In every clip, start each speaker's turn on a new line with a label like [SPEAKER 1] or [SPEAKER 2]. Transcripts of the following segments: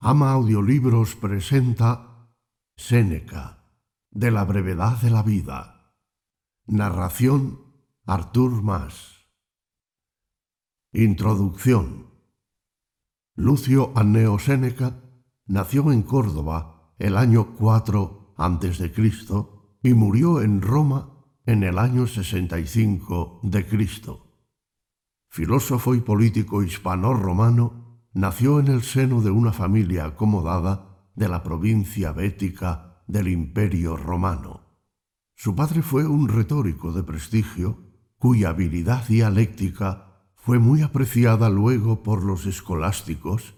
[SPEAKER 1] Ama Audiolibros presenta Séneca, de la brevedad de la vida. Narración Artur Mas. Introducción. Lucio Anneo Séneca nació en Córdoba el año 4 a.C. y murió en Roma en el año 65 de Cristo. Filósofo y político hispano-romano, nació en el seno de una familia acomodada de la provincia bética del Imperio romano. Su padre fue un retórico de prestigio, cuya habilidad dialéctica fue muy apreciada luego por los escolásticos,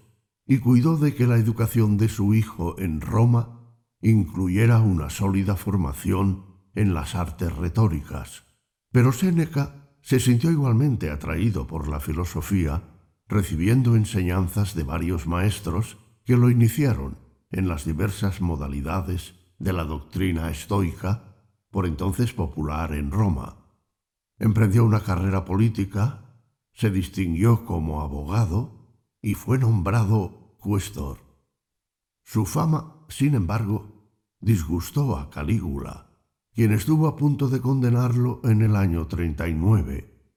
[SPEAKER 1] y cuidó de que la educación de su hijo en Roma incluyera una sólida formación en las artes retóricas. Pero Séneca se sintió igualmente atraído por la filosofía recibiendo enseñanzas de varios maestros que lo iniciaron en las diversas modalidades de la doctrina estoica, por entonces popular en Roma. Emprendió una carrera política, se distinguió como abogado y fue nombrado cuestor. Su fama, sin embargo, disgustó a Calígula, quien estuvo a punto de condenarlo en el año 39.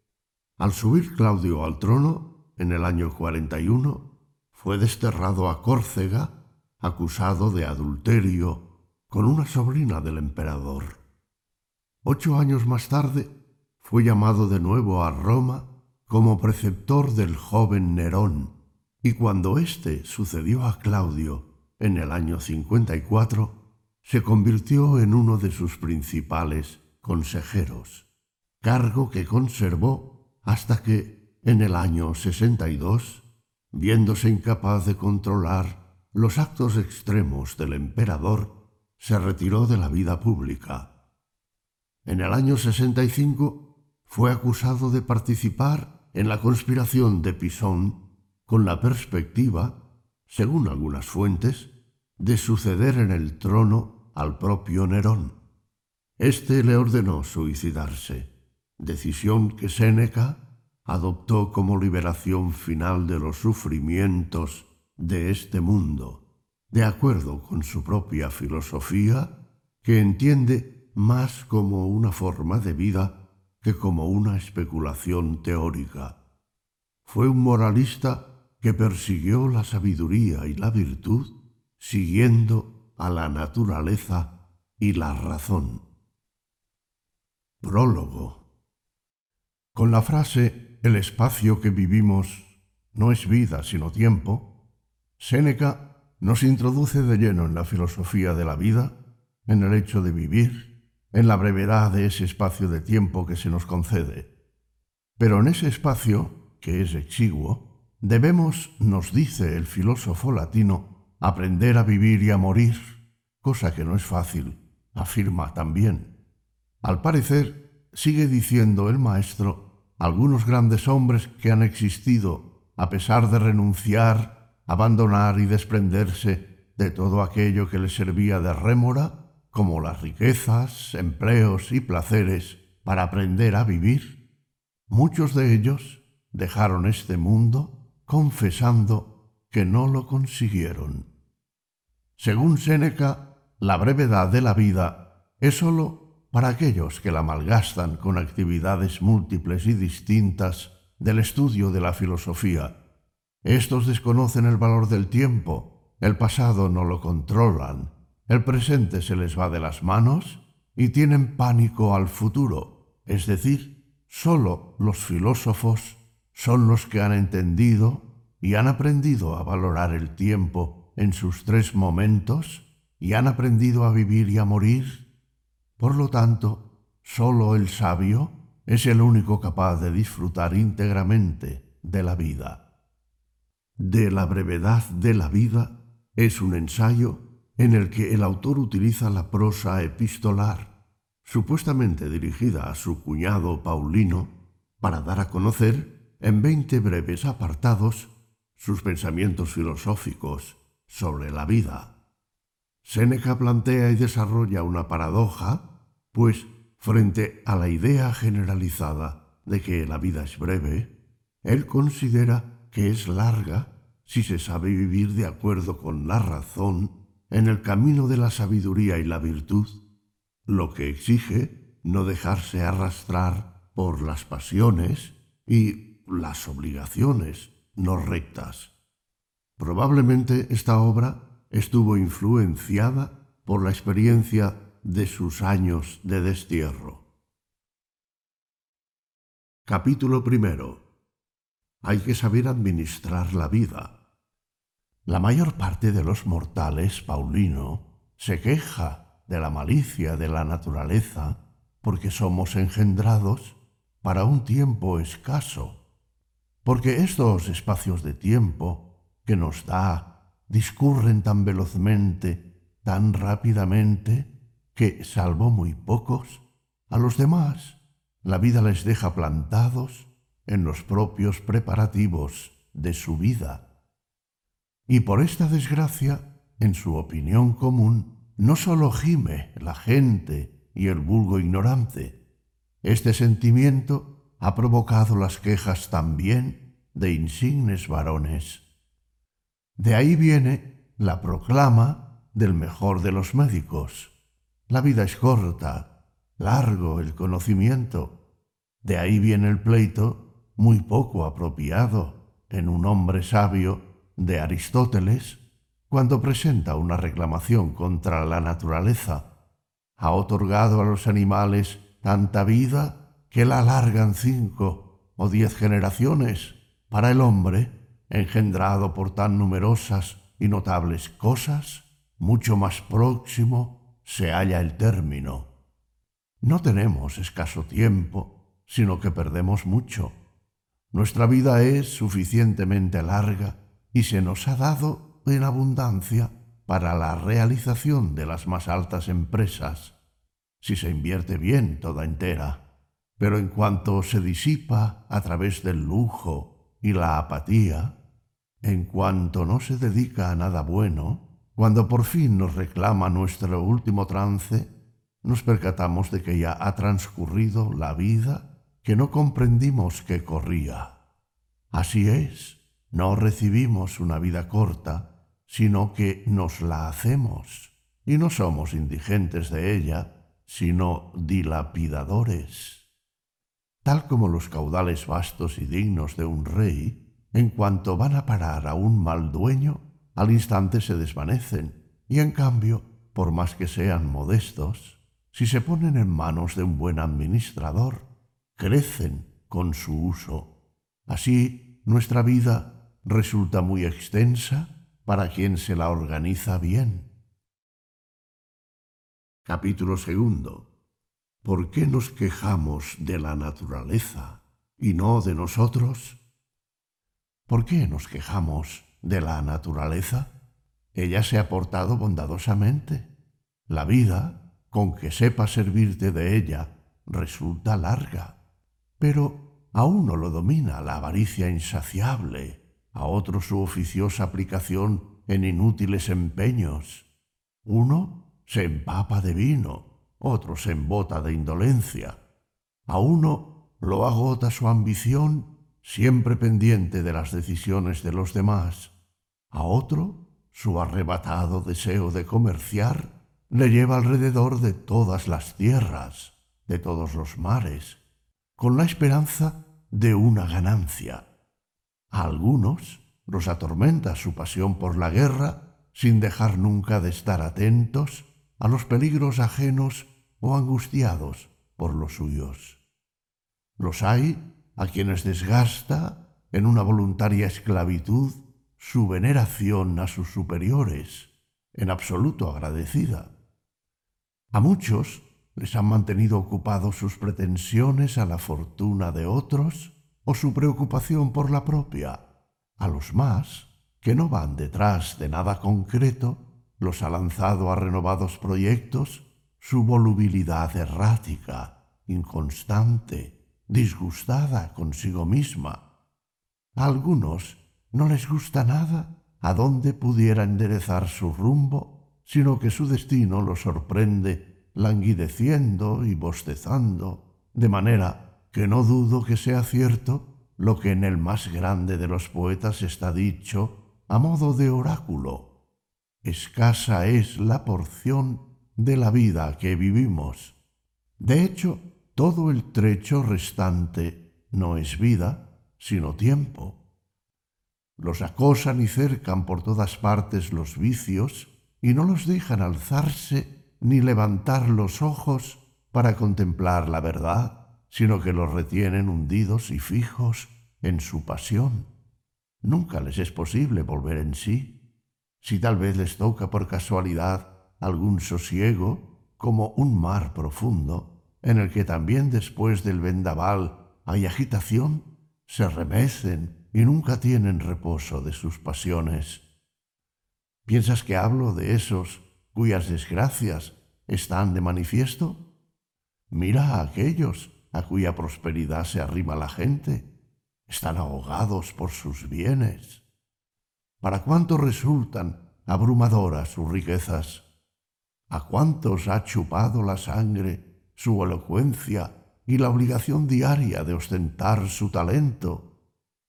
[SPEAKER 1] Al subir Claudio al trono, en el año 41, fue desterrado a Córcega acusado de adulterio con una sobrina del emperador. Ocho años más tarde fue llamado de nuevo a Roma como preceptor del joven Nerón, y cuando éste sucedió a Claudio en el año 54, se convirtió en uno de sus principales consejeros, cargo que conservó hasta que en el año 62, viéndose incapaz de controlar los actos extremos del emperador, se retiró de la vida pública. En el año 65 fue acusado de participar en la conspiración de Pisón con la perspectiva, según algunas fuentes, de suceder en el trono al propio Nerón. Este le ordenó suicidarse, decisión que Séneca adoptó como liberación final de los sufrimientos de este mundo, de acuerdo con su propia filosofía, que entiende más como una forma de vida que como una especulación teórica. Fue un moralista que persiguió la sabiduría y la virtud siguiendo a la naturaleza y la razón. Prólogo. Con la frase el espacio que vivimos no es vida sino tiempo, Séneca nos introduce de lleno en la filosofía de la vida, en el hecho de vivir, en la brevedad de ese espacio de tiempo que se nos concede. Pero en ese espacio, que es exiguo, debemos, nos dice el filósofo latino, aprender a vivir y a morir, cosa que no es fácil, afirma también. Al parecer, sigue diciendo el maestro, algunos grandes hombres que han existido, a pesar de renunciar, abandonar y desprenderse de todo aquello que les servía de rémora, como las riquezas, empleos y placeres, para aprender a vivir, muchos de ellos dejaron este mundo confesando que no lo consiguieron. Según Séneca, la brevedad de la vida es sólo para aquellos que la malgastan con actividades múltiples y distintas del estudio de la filosofía. Estos desconocen el valor del tiempo, el pasado no lo controlan, el presente se les va de las manos y tienen pánico al futuro, es decir, sólo los filósofos son los que han entendido y han aprendido a valorar el tiempo en sus tres momentos y han aprendido a vivir y a morir por lo tanto, sólo el sabio es el único capaz de disfrutar íntegramente de la vida. De la brevedad de la vida es un ensayo en el que el autor utiliza la prosa epistolar, supuestamente dirigida a su cuñado Paulino, para dar a conocer en veinte breves apartados sus pensamientos filosóficos sobre la vida. Séneca plantea y desarrolla una paradoja pues frente a la idea generalizada de que la vida es breve, él considera que es larga si se sabe vivir de acuerdo con la razón en el camino de la sabiduría y la virtud, lo que exige no dejarse arrastrar por las pasiones y las obligaciones no rectas. Probablemente esta obra estuvo influenciada por la experiencia de sus años de destierro. Capítulo primero. Hay que saber administrar la vida. La mayor parte de los mortales, Paulino, se queja de la malicia de la naturaleza porque somos engendrados para un tiempo escaso, porque estos espacios de tiempo que nos da discurren tan velozmente, tan rápidamente, que, salvo muy pocos, a los demás la vida les deja plantados en los propios preparativos de su vida. Y por esta desgracia, en su opinión común, no sólo gime la gente y el vulgo ignorante, este sentimiento ha provocado las quejas también de insignes varones. De ahí viene la proclama del mejor de los médicos. La vida es corta, largo el conocimiento. De ahí viene el pleito muy poco apropiado en un hombre sabio de Aristóteles cuando presenta una reclamación contra la naturaleza. Ha otorgado a los animales tanta vida que la alargan cinco o diez generaciones. Para el hombre, engendrado por tan numerosas y notables cosas, mucho más próximo se halla el término. No tenemos escaso tiempo, sino que perdemos mucho. Nuestra vida es suficientemente larga y se nos ha dado en abundancia para la realización de las más altas empresas, si se invierte bien toda entera. Pero en cuanto se disipa a través del lujo y la apatía, en cuanto no se dedica a nada bueno, cuando por fin nos reclama nuestro último trance, nos percatamos de que ya ha transcurrido la vida que no comprendimos que corría. Así es, no recibimos una vida corta, sino que nos la hacemos, y no somos indigentes de ella, sino dilapidadores. Tal como los caudales vastos y dignos de un rey, en cuanto van a parar a un mal dueño, al instante se desvanecen, y en cambio, por más que sean modestos, si se ponen en manos de un buen administrador, crecen con su uso. Así, nuestra vida resulta muy extensa para quien se la organiza bien. Capítulo segundo. ¿Por qué nos quejamos de la naturaleza y no de nosotros? ¿Por qué nos quejamos de la naturaleza? Ella se ha portado bondadosamente. La vida, con que sepa servirte de ella, resulta larga. Pero a uno lo domina la avaricia insaciable a otro su oficiosa aplicación en inútiles empeños. Uno se empapa de vino, otro se embota de indolencia. A uno lo agota su ambición, siempre pendiente de las decisiones de los demás. A otro, su arrebatado deseo de comerciar, le lleva alrededor de todas las tierras, de todos los mares, con la esperanza de una ganancia. A algunos los atormenta su pasión por la guerra sin dejar nunca de estar atentos a los peligros ajenos o angustiados por los suyos. Los hay a quienes desgasta en una voluntaria esclavitud su veneración a sus superiores, en absoluto agradecida. A muchos les han mantenido ocupados sus pretensiones a la fortuna de otros o su preocupación por la propia. A los más, que no van detrás de nada concreto, los ha lanzado a renovados proyectos su volubilidad errática, inconstante, disgustada consigo misma. A algunos no les gusta nada a dónde pudiera enderezar su rumbo, sino que su destino los sorprende languideciendo y bostezando, de manera que no dudo que sea cierto lo que en el más grande de los poetas está dicho a modo de oráculo. Escasa es la porción de la vida que vivimos. De hecho, todo el trecho restante no es vida, sino tiempo. Los acosan y cercan por todas partes los vicios y no los dejan alzarse ni levantar los ojos para contemplar la verdad, sino que los retienen hundidos y fijos en su pasión. Nunca les es posible volver en sí. Si tal vez les toca por casualidad algún sosiego, como un mar profundo, en el que también después del vendaval hay agitación, se remecen y nunca tienen reposo de sus pasiones. ¿Piensas que hablo de esos cuyas desgracias están de manifiesto? Mira a aquellos a cuya prosperidad se arrima la gente. Están ahogados por sus bienes. ¿Para cuánto resultan abrumadoras sus riquezas? ¿A cuántos ha chupado la sangre su elocuencia y la obligación diaria de ostentar su talento.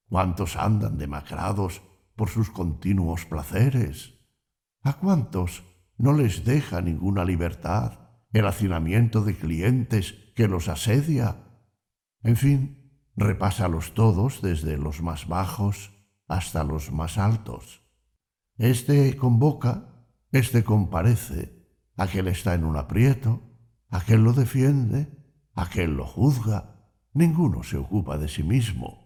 [SPEAKER 1] ¿Cuántos andan demacrados por sus continuos placeres? ¿A cuántos no les deja ninguna libertad el hacinamiento de clientes que los asedia? En fin, repásalos todos desde los más bajos hasta los más altos. Este convoca, este comparece, aquel está en un aprieto, aquel lo defiende, aquel lo juzga, ninguno se ocupa de sí mismo,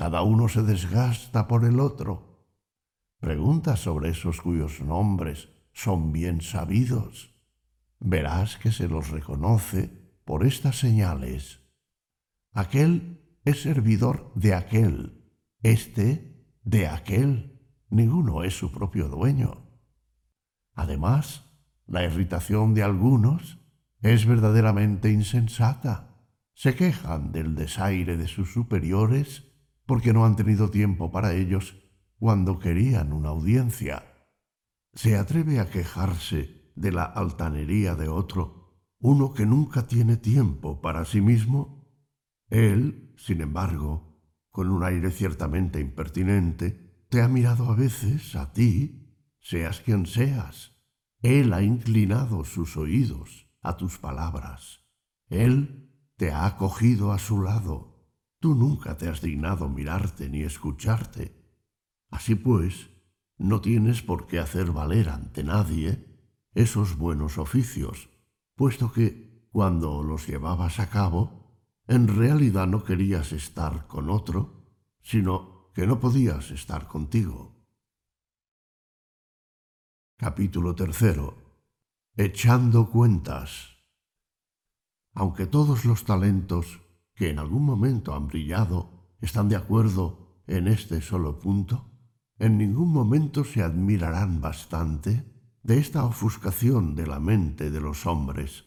[SPEAKER 1] cada uno se desgasta por el otro. Pregunta sobre esos cuyos nombres son bien sabidos. Verás que se los reconoce por estas señales. Aquel es servidor de aquel, este de aquel, ninguno es su propio dueño. Además, la irritación de algunos es verdaderamente insensata. Se quejan del desaire de sus superiores porque no han tenido tiempo para ellos cuando querían una audiencia. Se atreve a quejarse de la altanería de otro, uno que nunca tiene tiempo para sí mismo. Él, sin embargo, con un aire ciertamente impertinente, te ha mirado a veces a ti, seas quien seas. Él ha inclinado sus oídos a tus palabras. Él te ha acogido a su lado. Tú nunca te has dignado mirarte ni escucharte. Así pues, no tienes por qué hacer valer ante nadie esos buenos oficios, puesto que, cuando los llevabas a cabo, en realidad no querías estar con otro, sino que no podías estar contigo. Capítulo tercero echando cuentas. Aunque todos los talentos que en algún momento han brillado están de acuerdo en este solo punto, en ningún momento se admirarán bastante de esta ofuscación de la mente de los hombres.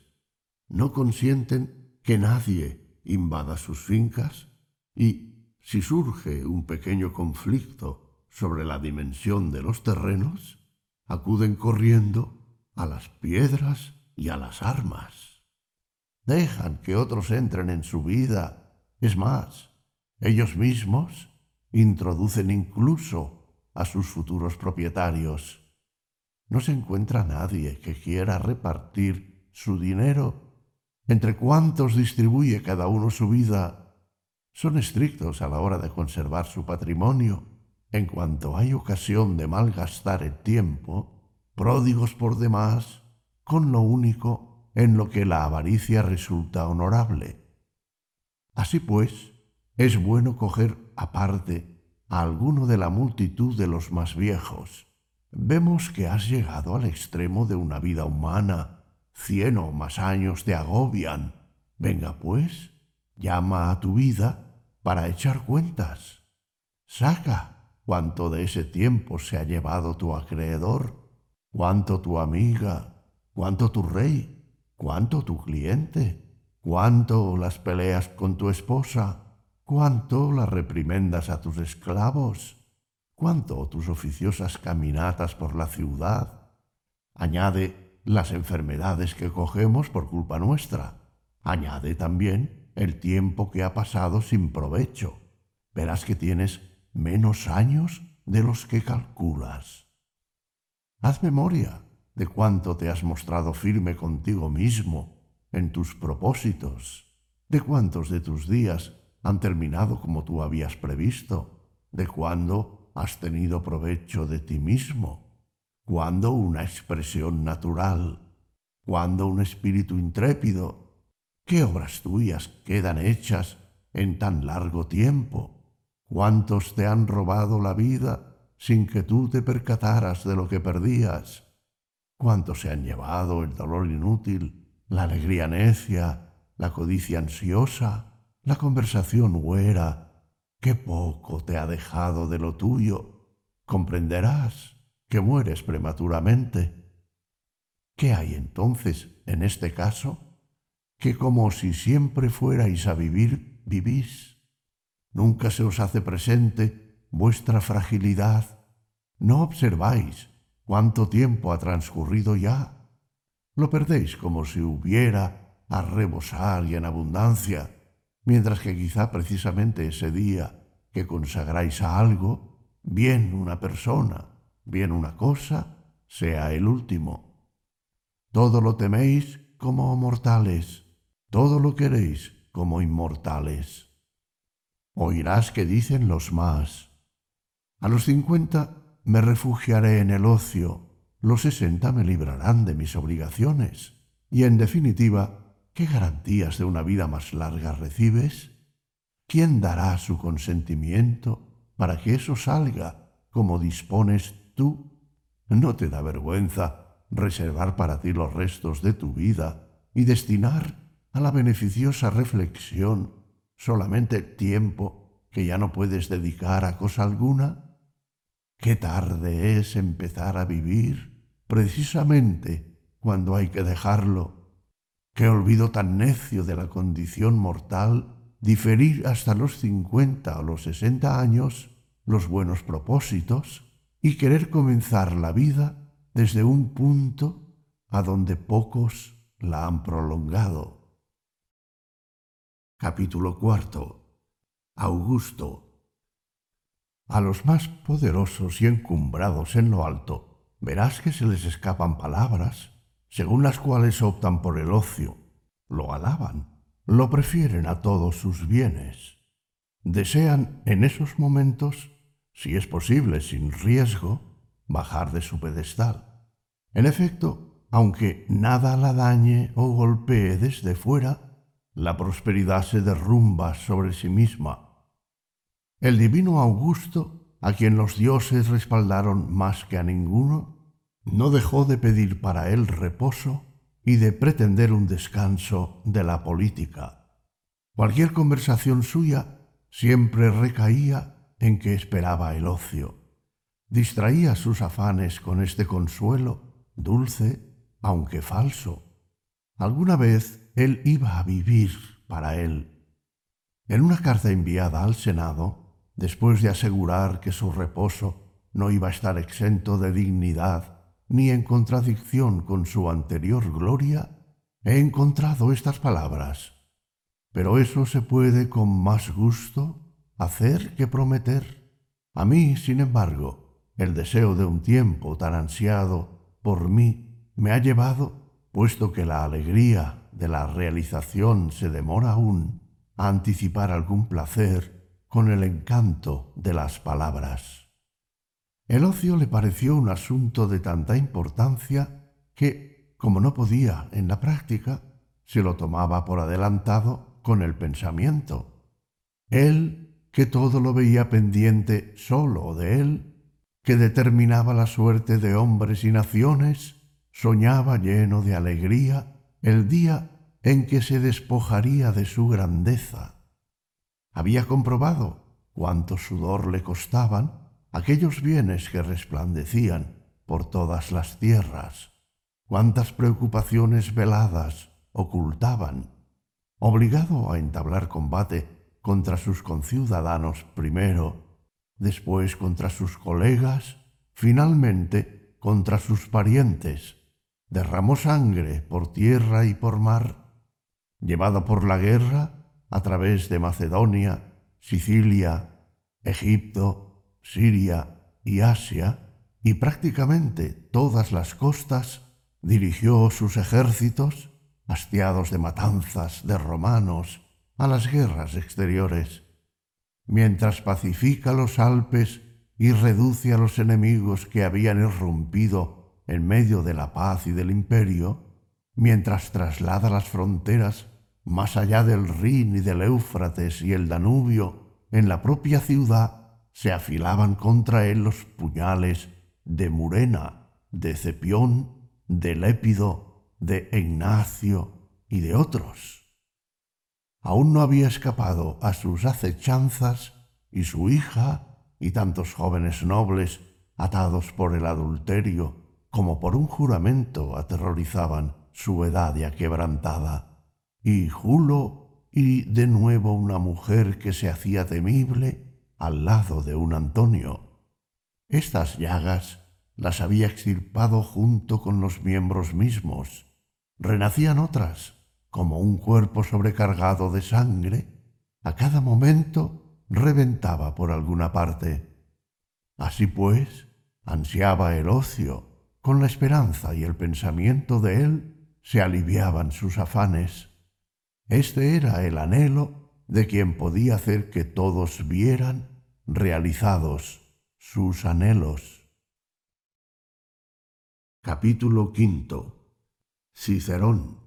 [SPEAKER 1] No consienten que nadie invada sus fincas y, si surge un pequeño conflicto sobre la dimensión de los terrenos, acuden corriendo a las piedras y a las armas. Dejan que otros entren en su vida. Es más, ellos mismos introducen incluso a sus futuros propietarios. No se encuentra nadie que quiera repartir su dinero. Entre cuántos distribuye cada uno su vida, son estrictos a la hora de conservar su patrimonio. En cuanto hay ocasión de malgastar el tiempo, pródigos por demás, con lo único en lo que la avaricia resulta honorable. Así pues, es bueno coger aparte a alguno de la multitud de los más viejos. Vemos que has llegado al extremo de una vida humana. Cien o más años te agobian. Venga, pues, llama a tu vida para echar cuentas. Saca cuánto de ese tiempo se ha llevado tu acreedor cuánto tu amiga, cuánto tu rey, cuánto tu cliente, cuánto las peleas con tu esposa, cuánto las reprimendas a tus esclavos, cuánto tus oficiosas caminatas por la ciudad. Añade las enfermedades que cogemos por culpa nuestra. Añade también el tiempo que ha pasado sin provecho. Verás que tienes menos años de los que calculas. Haz memoria de cuánto te has mostrado firme contigo mismo en tus propósitos, de cuántos de tus días han terminado como tú habías previsto, de cuándo has tenido provecho de ti mismo, cuándo una expresión natural, cuándo un espíritu intrépido, qué obras tuyas quedan hechas en tan largo tiempo, cuántos te han robado la vida sin que tú te percataras de lo que perdías, cuántos se han llevado el dolor inútil, la alegría necia, la codicia ansiosa, la conversación huera, qué poco te ha dejado de lo tuyo. Comprenderás que mueres prematuramente. ¿Qué hay entonces en este caso? Que como si siempre fuerais a vivir, vivís. Nunca se os hace presente vuestra fragilidad. No observáis cuánto tiempo ha transcurrido ya. Lo perdéis como si hubiera a rebosar y en abundancia, mientras que quizá precisamente ese día que consagráis a algo, bien una persona, bien una cosa, sea el último. Todo lo teméis como mortales, todo lo queréis como inmortales. Oirás que dicen los más. A los cincuenta me refugiaré en el ocio, los sesenta me librarán de mis obligaciones. Y en definitiva, ¿qué garantías de una vida más larga recibes? ¿Quién dará su consentimiento para que eso salga como dispones tú? ¿No te da vergüenza reservar para ti los restos de tu vida y destinar a la beneficiosa reflexión solamente tiempo que ya no puedes dedicar a cosa alguna? Qué tarde es empezar a vivir precisamente cuando hay que dejarlo. Qué olvido tan necio de la condición mortal diferir hasta los cincuenta o los sesenta años los buenos propósitos y querer comenzar la vida desde un punto a donde pocos la han prolongado. Capítulo cuarto. Augusto. A los más poderosos y encumbrados en lo alto, verás que se les escapan palabras, según las cuales optan por el ocio, lo alaban, lo prefieren a todos sus bienes. Desean en esos momentos, si es posible sin riesgo, bajar de su pedestal. En efecto, aunque nada la dañe o golpee desde fuera, la prosperidad se derrumba sobre sí misma. El divino Augusto, a quien los dioses respaldaron más que a ninguno, no dejó de pedir para él reposo y de pretender un descanso de la política. Cualquier conversación suya siempre recaía en que esperaba el ocio. Distraía sus afanes con este consuelo, dulce, aunque falso. Alguna vez él iba a vivir para él. En una carta enviada al Senado, después de asegurar que su reposo no iba a estar exento de dignidad ni en contradicción con su anterior gloria, he encontrado estas palabras. Pero eso se puede con más gusto hacer que prometer. A mí, sin embargo, el deseo de un tiempo tan ansiado por mí me ha llevado, puesto que la alegría de la realización se demora aún a anticipar algún placer con el encanto de las palabras. El ocio le pareció un asunto de tanta importancia que, como no podía en la práctica, se lo tomaba por adelantado con el pensamiento. Él, que todo lo veía pendiente solo de él, que determinaba la suerte de hombres y naciones, soñaba lleno de alegría el día en que se despojaría de su grandeza. Había comprobado cuánto sudor le costaban aquellos bienes que resplandecían por todas las tierras, cuántas preocupaciones veladas ocultaban, obligado a entablar combate contra sus conciudadanos primero, después contra sus colegas, finalmente contra sus parientes, derramó sangre por tierra y por mar, llevado por la guerra a través de Macedonia, Sicilia, Egipto, Siria, y Asia, y prácticamente todas las costas, dirigió sus ejércitos, hastiados de matanzas de romanos, a las guerras exteriores, mientras pacifica los Alpes y reduce a los enemigos que habían irrumpido en medio de la paz y del imperio, mientras traslada las fronteras más allá del Rin y del Éufrates y el Danubio, en la propia ciudad se afilaban contra él los puñales de Murena, de Cepión, de Lépido, de Ignacio y de otros. Aún no había escapado a sus acechanzas y su hija y tantos jóvenes nobles atados por el adulterio como por un juramento aterrorizaban su edad ya quebrantada. Y Julo y de nuevo una mujer que se hacía temible al lado de un Antonio estas llagas las había extirpado junto con los miembros mismos. Renacían otras, como un cuerpo sobrecargado de sangre, a cada momento reventaba por alguna parte. Así pues, ansiaba el ocio, con la esperanza y el pensamiento de él se aliviaban sus afanes. Este era el anhelo de quien podía hacer que todos vieran realizados sus anhelos. Capítulo V. Cicerón.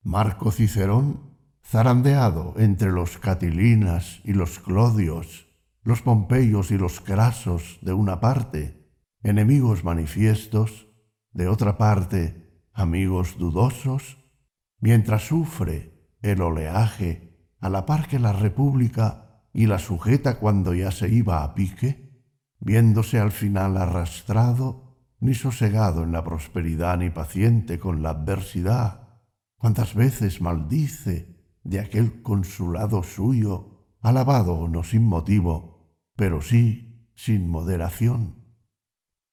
[SPEAKER 1] Marco Cicerón, zarandeado entre los Catilinas y los Clodios, los Pompeyos y los Crasos de una parte, enemigos manifiestos, de otra parte, amigos dudosos, mientras sufre el oleaje a la par que la República y la sujeta cuando ya se iba a pique, viéndose al final arrastrado, ni sosegado en la prosperidad, ni paciente con la adversidad. Cuántas veces maldice de aquel consulado suyo, alabado no sin motivo, pero sí sin moderación.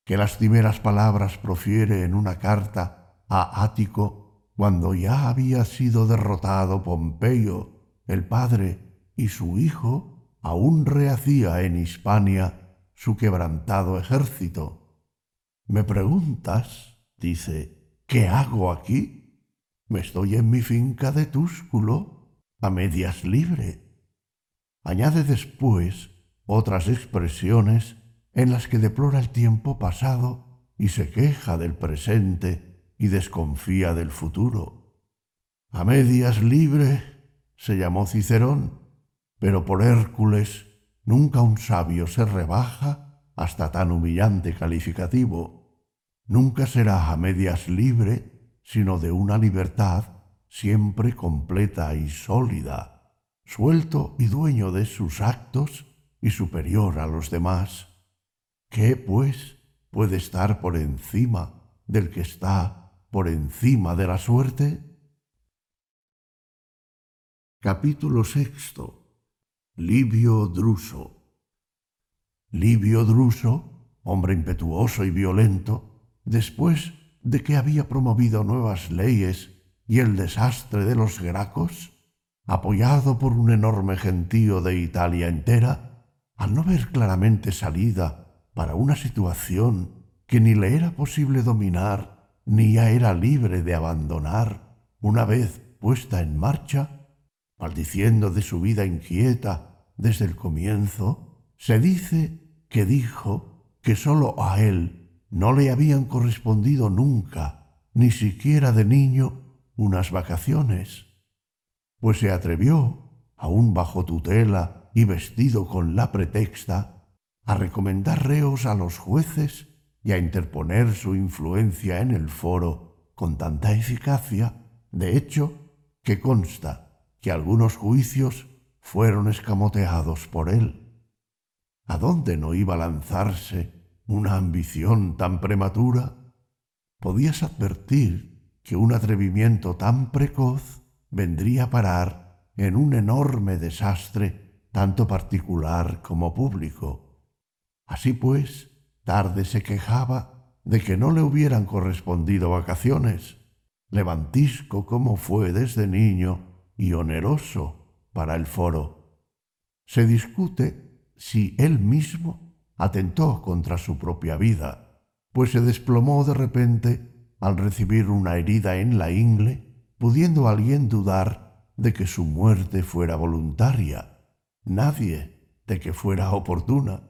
[SPEAKER 1] Qué lastimeras palabras profiere en una carta a Ático cuando ya había sido derrotado Pompeyo, el padre, y su hijo aún rehacía en Hispania su quebrantado ejército. Me preguntas, dice, ¿qué hago aquí? Me estoy en mi finca de Túsculo, a medias libre. Añade después otras expresiones en las que deplora el tiempo pasado y se queja del presente y desconfía del futuro. A medias libre se llamó Cicerón, pero por Hércules Nunca un sabio se rebaja hasta tan humillante calificativo. Nunca será a medias libre, sino de una libertad siempre completa y sólida, suelto y dueño de sus actos y superior a los demás. ¿Qué, pues, puede estar por encima del que está por encima de la suerte? Capítulo sexto Livio Druso. Livio Druso, hombre impetuoso y violento, después de que había promovido nuevas leyes y el desastre de los gracos, apoyado por un enorme gentío de Italia entera, al no ver claramente salida para una situación que ni le era posible dominar, ni ya era libre de abandonar, una vez puesta en marcha, maldiciendo de su vida inquieta desde el comienzo, se dice que dijo que sólo a él no le habían correspondido nunca, ni siquiera de niño, unas vacaciones, pues se atrevió, aún bajo tutela y vestido con la pretexta, a recomendar reos a los jueces y a interponer su influencia en el foro con tanta eficacia, de hecho, que consta que algunos juicios fueron escamoteados por él. ¿A dónde no iba a lanzarse una ambición tan prematura? Podías advertir que un atrevimiento tan precoz vendría a parar en un enorme desastre tanto particular como público. Así pues, tarde se quejaba de que no le hubieran correspondido vacaciones, levantisco como fue desde niño y oneroso para el foro. Se discute si él mismo atentó contra su propia vida, pues se desplomó de repente al recibir una herida en la ingle, pudiendo alguien dudar de que su muerte fuera voluntaria, nadie de que fuera oportuna.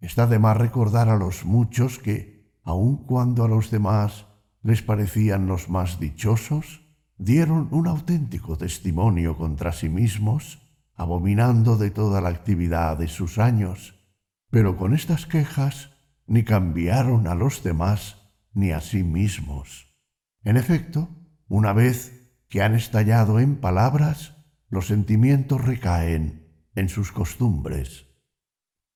[SPEAKER 1] Está de más recordar a los muchos que, aun cuando a los demás les parecían los más dichosos, dieron un auténtico testimonio contra sí mismos, abominando de toda la actividad de sus años, pero con estas quejas ni cambiaron a los demás ni a sí mismos. En efecto, una vez que han estallado en palabras, los sentimientos recaen en sus costumbres.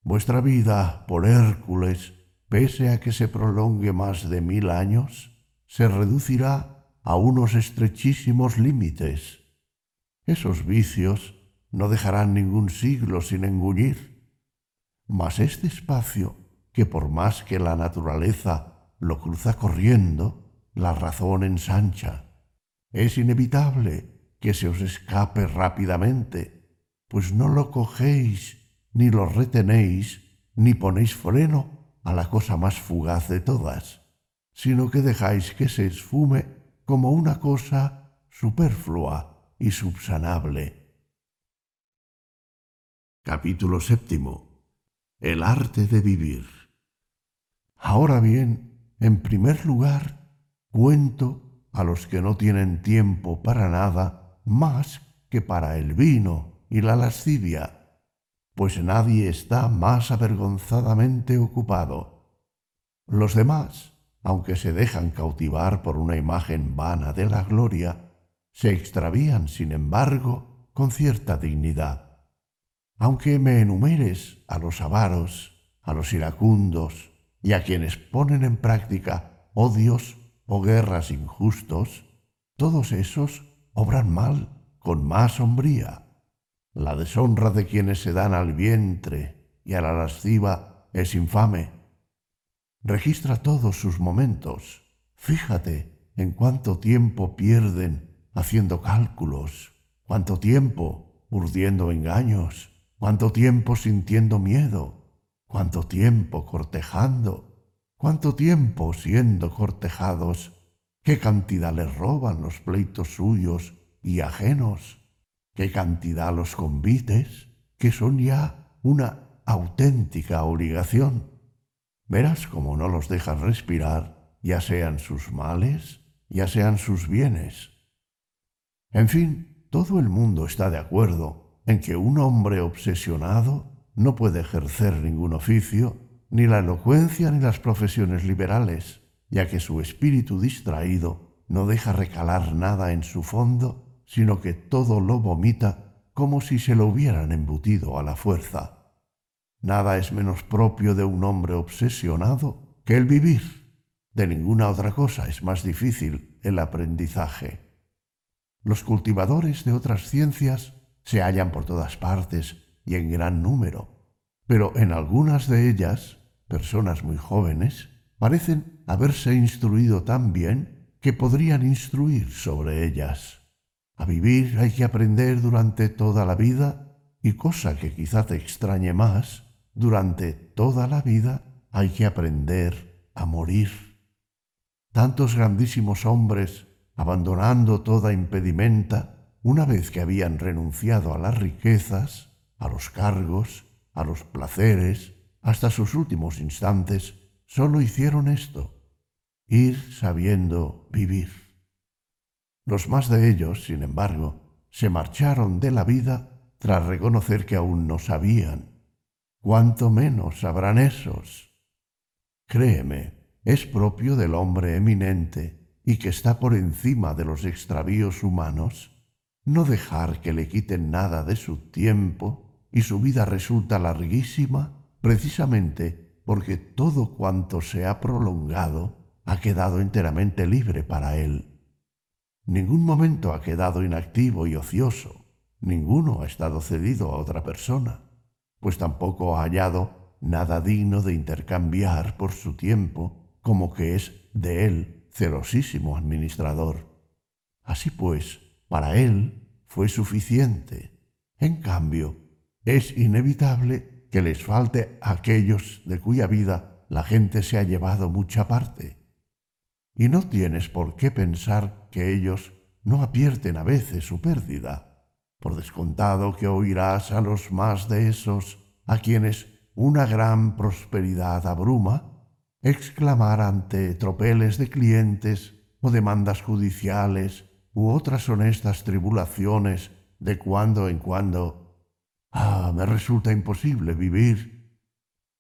[SPEAKER 1] Vuestra vida, por Hércules, pese a que se prolongue más de mil años, se reducirá a unos estrechísimos límites. Esos vicios no dejarán ningún siglo sin engullir. Mas este espacio, que por más que la naturaleza lo cruza corriendo, la razón ensancha, es inevitable que se os escape rápidamente, pues no lo cogéis, ni lo retenéis, ni ponéis freno a la cosa más fugaz de todas, sino que dejáis que se esfume como una cosa superflua y subsanable. Capítulo séptimo. El arte de vivir. Ahora bien, en primer lugar, cuento a los que no tienen tiempo para nada más que para el vino y la lascivia, pues nadie está más avergonzadamente ocupado. Los demás, aunque se dejan cautivar por una imagen vana de la gloria, se extravían, sin embargo, con cierta dignidad aunque me enumeres a los avaros, a los iracundos y a quienes ponen en práctica odios o guerras injustos, todos esos obran mal con más sombría. La deshonra de quienes se dan al vientre y a la lasciva es infame. Registra todos sus momentos. Fíjate en cuánto tiempo pierden haciendo cálculos, cuánto tiempo urdiendo engaños, cuánto tiempo sintiendo miedo, cuánto tiempo cortejando, cuánto tiempo siendo cortejados, qué cantidad les roban los pleitos suyos y ajenos, qué cantidad los convites, que son ya una auténtica obligación. Verás cómo no los dejan respirar, ya sean sus males, ya sean sus bienes. En fin, todo el mundo está de acuerdo en que un hombre obsesionado no puede ejercer ningún oficio, ni la elocuencia ni las profesiones liberales, ya que su espíritu distraído no deja recalar nada en su fondo, sino que todo lo vomita como si se lo hubieran embutido a la fuerza. Nada es menos propio de un hombre obsesionado que el vivir. De ninguna otra cosa es más difícil el aprendizaje. Los cultivadores de otras ciencias se hallan por todas partes y en gran número, pero en algunas de ellas, personas muy jóvenes, parecen haberse instruido tan bien que podrían instruir sobre ellas. A vivir hay que aprender durante toda la vida y cosa que quizá te extrañe más, durante toda la vida hay que aprender a morir. Tantos grandísimos hombres, abandonando toda impedimenta, una vez que habían renunciado a las riquezas, a los cargos, a los placeres, hasta sus últimos instantes, sólo hicieron esto, ir sabiendo vivir. Los más de ellos, sin embargo, se marcharon de la vida tras reconocer que aún no sabían. ¿Cuánto menos sabrán esos? Créeme, es propio del hombre eminente y que está por encima de los extravíos humanos no dejar que le quiten nada de su tiempo y su vida resulta larguísima precisamente porque todo cuanto se ha prolongado ha quedado enteramente libre para él. Ningún momento ha quedado inactivo y ocioso, ninguno ha estado cedido a otra persona, pues tampoco ha hallado nada digno de intercambiar por su tiempo como que es de él celosísimo administrador. Así pues, para él fue suficiente. En cambio, es inevitable que les falte a aquellos de cuya vida la gente se ha llevado mucha parte. Y no tienes por qué pensar que ellos no apierten a veces su pérdida. Por descontado que oirás a los más de esos a quienes una gran prosperidad abruma, exclamar ante tropeles de clientes o demandas judiciales u otras honestas tribulaciones de cuando en cuando, ah, me resulta imposible vivir.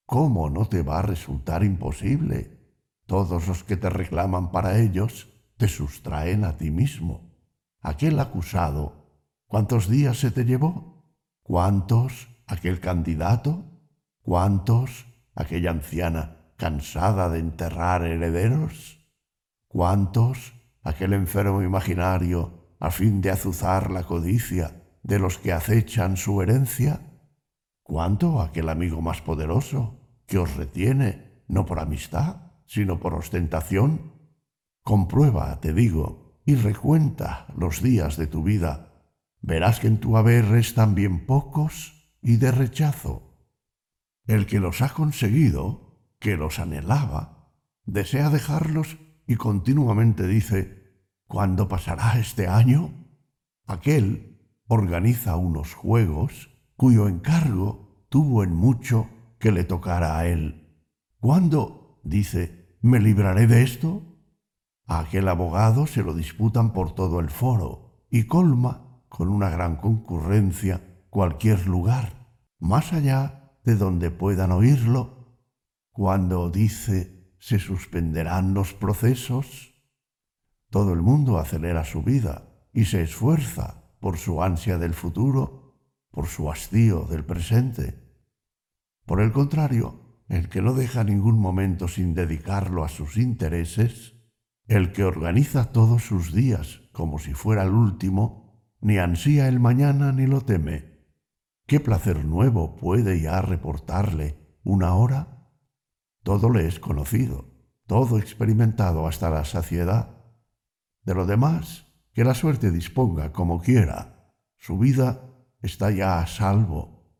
[SPEAKER 1] ¿Cómo no te va a resultar imposible? Todos los que te reclaman para ellos te sustraen a ti mismo. Aquel acusado, ¿cuántos días se te llevó? ¿Cuántos aquel candidato? ¿Cuántos aquella anciana cansada de enterrar herederos? ¿Cuántos aquel enfermo imaginario a fin de azuzar la codicia de los que acechan su herencia? ¿Cuánto aquel amigo más poderoso que os retiene no por amistad, sino por ostentación? Comprueba, te digo, y recuenta los días de tu vida. Verás que en tu haber restan bien pocos y de rechazo. El que los ha conseguido, que los anhelaba, desea dejarlos y continuamente dice, ¿cuándo pasará este año? Aquel organiza unos juegos cuyo encargo tuvo en mucho que le tocara a él. ¿Cuándo, dice, me libraré de esto? Aquel abogado se lo disputan por todo el foro y colma con una gran concurrencia cualquier lugar, más allá de donde puedan oírlo, cuando dice se suspenderán los procesos. Todo el mundo acelera su vida y se esfuerza por su ansia del futuro, por su hastío del presente. Por el contrario, el que no deja ningún momento sin dedicarlo a sus intereses, el que organiza todos sus días como si fuera el último, ni ansía el mañana ni lo teme. ¿Qué placer nuevo puede ya reportarle una hora? Todo le es conocido, todo experimentado hasta la saciedad. De lo demás, que la suerte disponga como quiera. Su vida está ya a salvo.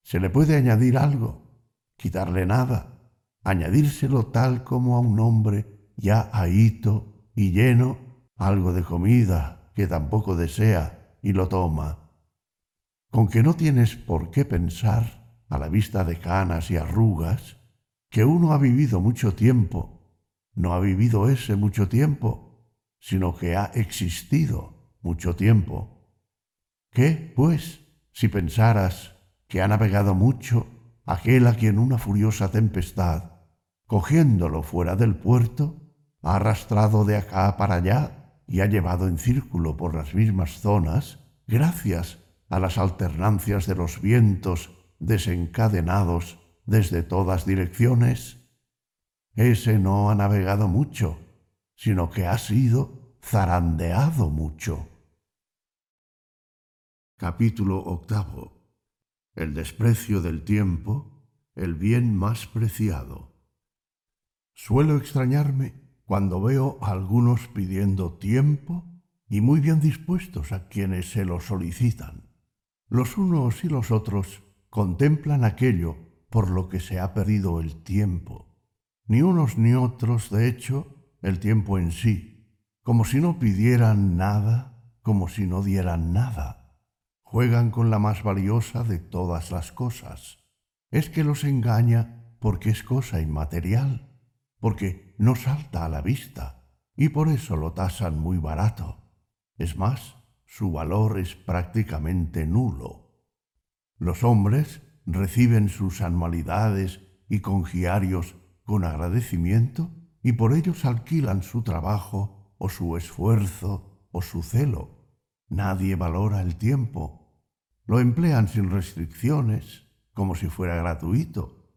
[SPEAKER 1] ¿Se le puede añadir algo? ¿Quitarle nada? ¿Añadírselo tal como a un hombre ya ahito y lleno algo de comida que tampoco desea y lo toma? Con que no tienes por qué pensar, a la vista de canas y arrugas, que uno ha vivido mucho tiempo, no ha vivido ese mucho tiempo, sino que ha existido mucho tiempo. ¿Qué, pues, si pensaras que ha navegado mucho aquel a quien una furiosa tempestad, cogiéndolo fuera del puerto, ha arrastrado de acá para allá y ha llevado en círculo por las mismas zonas, gracias a las alternancias de los vientos desencadenados desde todas direcciones, ese no ha navegado mucho, sino que ha sido zarandeado mucho. Capítulo octavo. El desprecio del tiempo, el bien más preciado. Suelo extrañarme cuando veo a algunos pidiendo tiempo y muy bien dispuestos a quienes se lo solicitan. Los unos y los otros contemplan aquello por lo que se ha perdido el tiempo. Ni unos ni otros, de hecho, el tiempo en sí, como si no pidieran nada, como si no dieran nada. Juegan con la más valiosa de todas las cosas. Es que los engaña porque es cosa inmaterial, porque no salta a la vista, y por eso lo tasan muy barato. Es más, su valor es prácticamente nulo. Los hombres reciben sus anualidades y congiarios con agradecimiento y por ellos alquilan su trabajo o su esfuerzo o su celo. Nadie valora el tiempo. Lo emplean sin restricciones, como si fuera gratuito.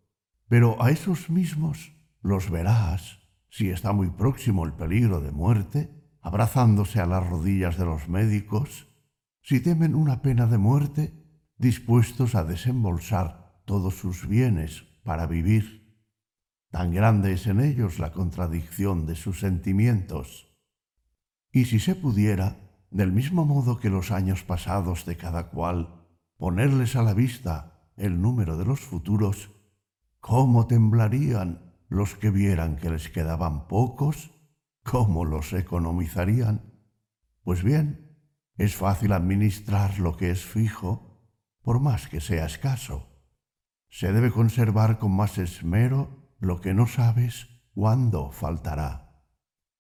[SPEAKER 1] Pero a esos mismos los verás, si está muy próximo el peligro de muerte, abrazándose a las rodillas de los médicos, si temen una pena de muerte, dispuestos a desembolsar todos sus bienes para vivir. Tan grande es en ellos la contradicción de sus sentimientos. Y si se pudiera, del mismo modo que los años pasados de cada cual, ponerles a la vista el número de los futuros, ¿cómo temblarían los que vieran que les quedaban pocos? ¿Cómo los economizarían? Pues bien, es fácil administrar lo que es fijo, por más que sea escaso. Se debe conservar con más esmero lo que no sabes cuándo faltará.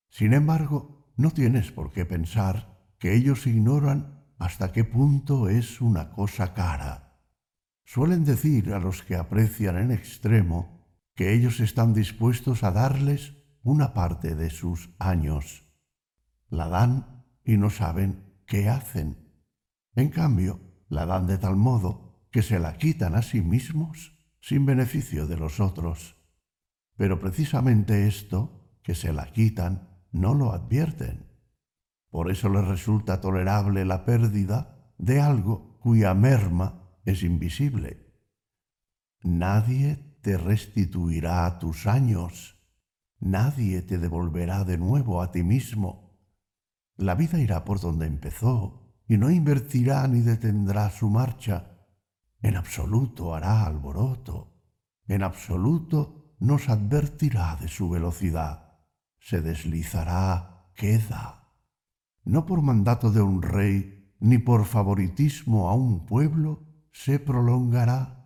[SPEAKER 1] Sin embargo, no tienes por qué pensar que ellos ignoran hasta qué punto es una cosa cara. Suelen decir a los que aprecian en extremo que ellos están dispuestos a darles una parte de sus años. La dan y no saben qué hacen. En cambio, la dan de tal modo que se la quitan a sí mismos sin beneficio de los otros. Pero precisamente esto, que se la quitan, no lo advierten. Por eso les resulta tolerable la pérdida de algo cuya merma es invisible. Nadie te restituirá tus años, nadie te devolverá de nuevo a ti mismo. La vida irá por donde empezó y no invertirá ni detendrá su marcha. En absoluto hará alboroto, en absoluto nos advertirá de su velocidad, se deslizará, queda. No por mandato de un rey ni por favoritismo a un pueblo se prolongará,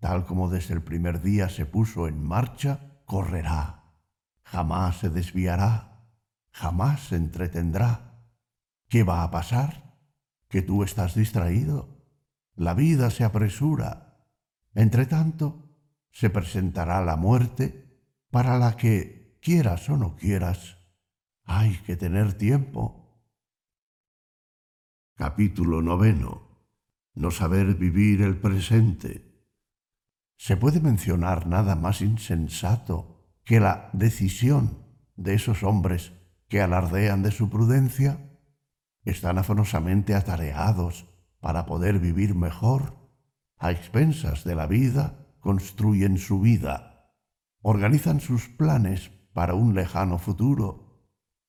[SPEAKER 1] tal como desde el primer día se puso en marcha, correrá, jamás se desviará, jamás se entretendrá. ¿Qué va a pasar? ¿Que tú estás distraído? La vida se apresura. Entre tanto, se presentará la muerte para la que, quieras o no quieras, hay que tener tiempo. Capítulo noveno no saber vivir el presente. ¿Se puede mencionar nada más insensato que la decisión de esos hombres que alardean de su prudencia? Están afanosamente atareados para poder vivir mejor. A expensas de la vida construyen su vida, organizan sus planes para un lejano futuro.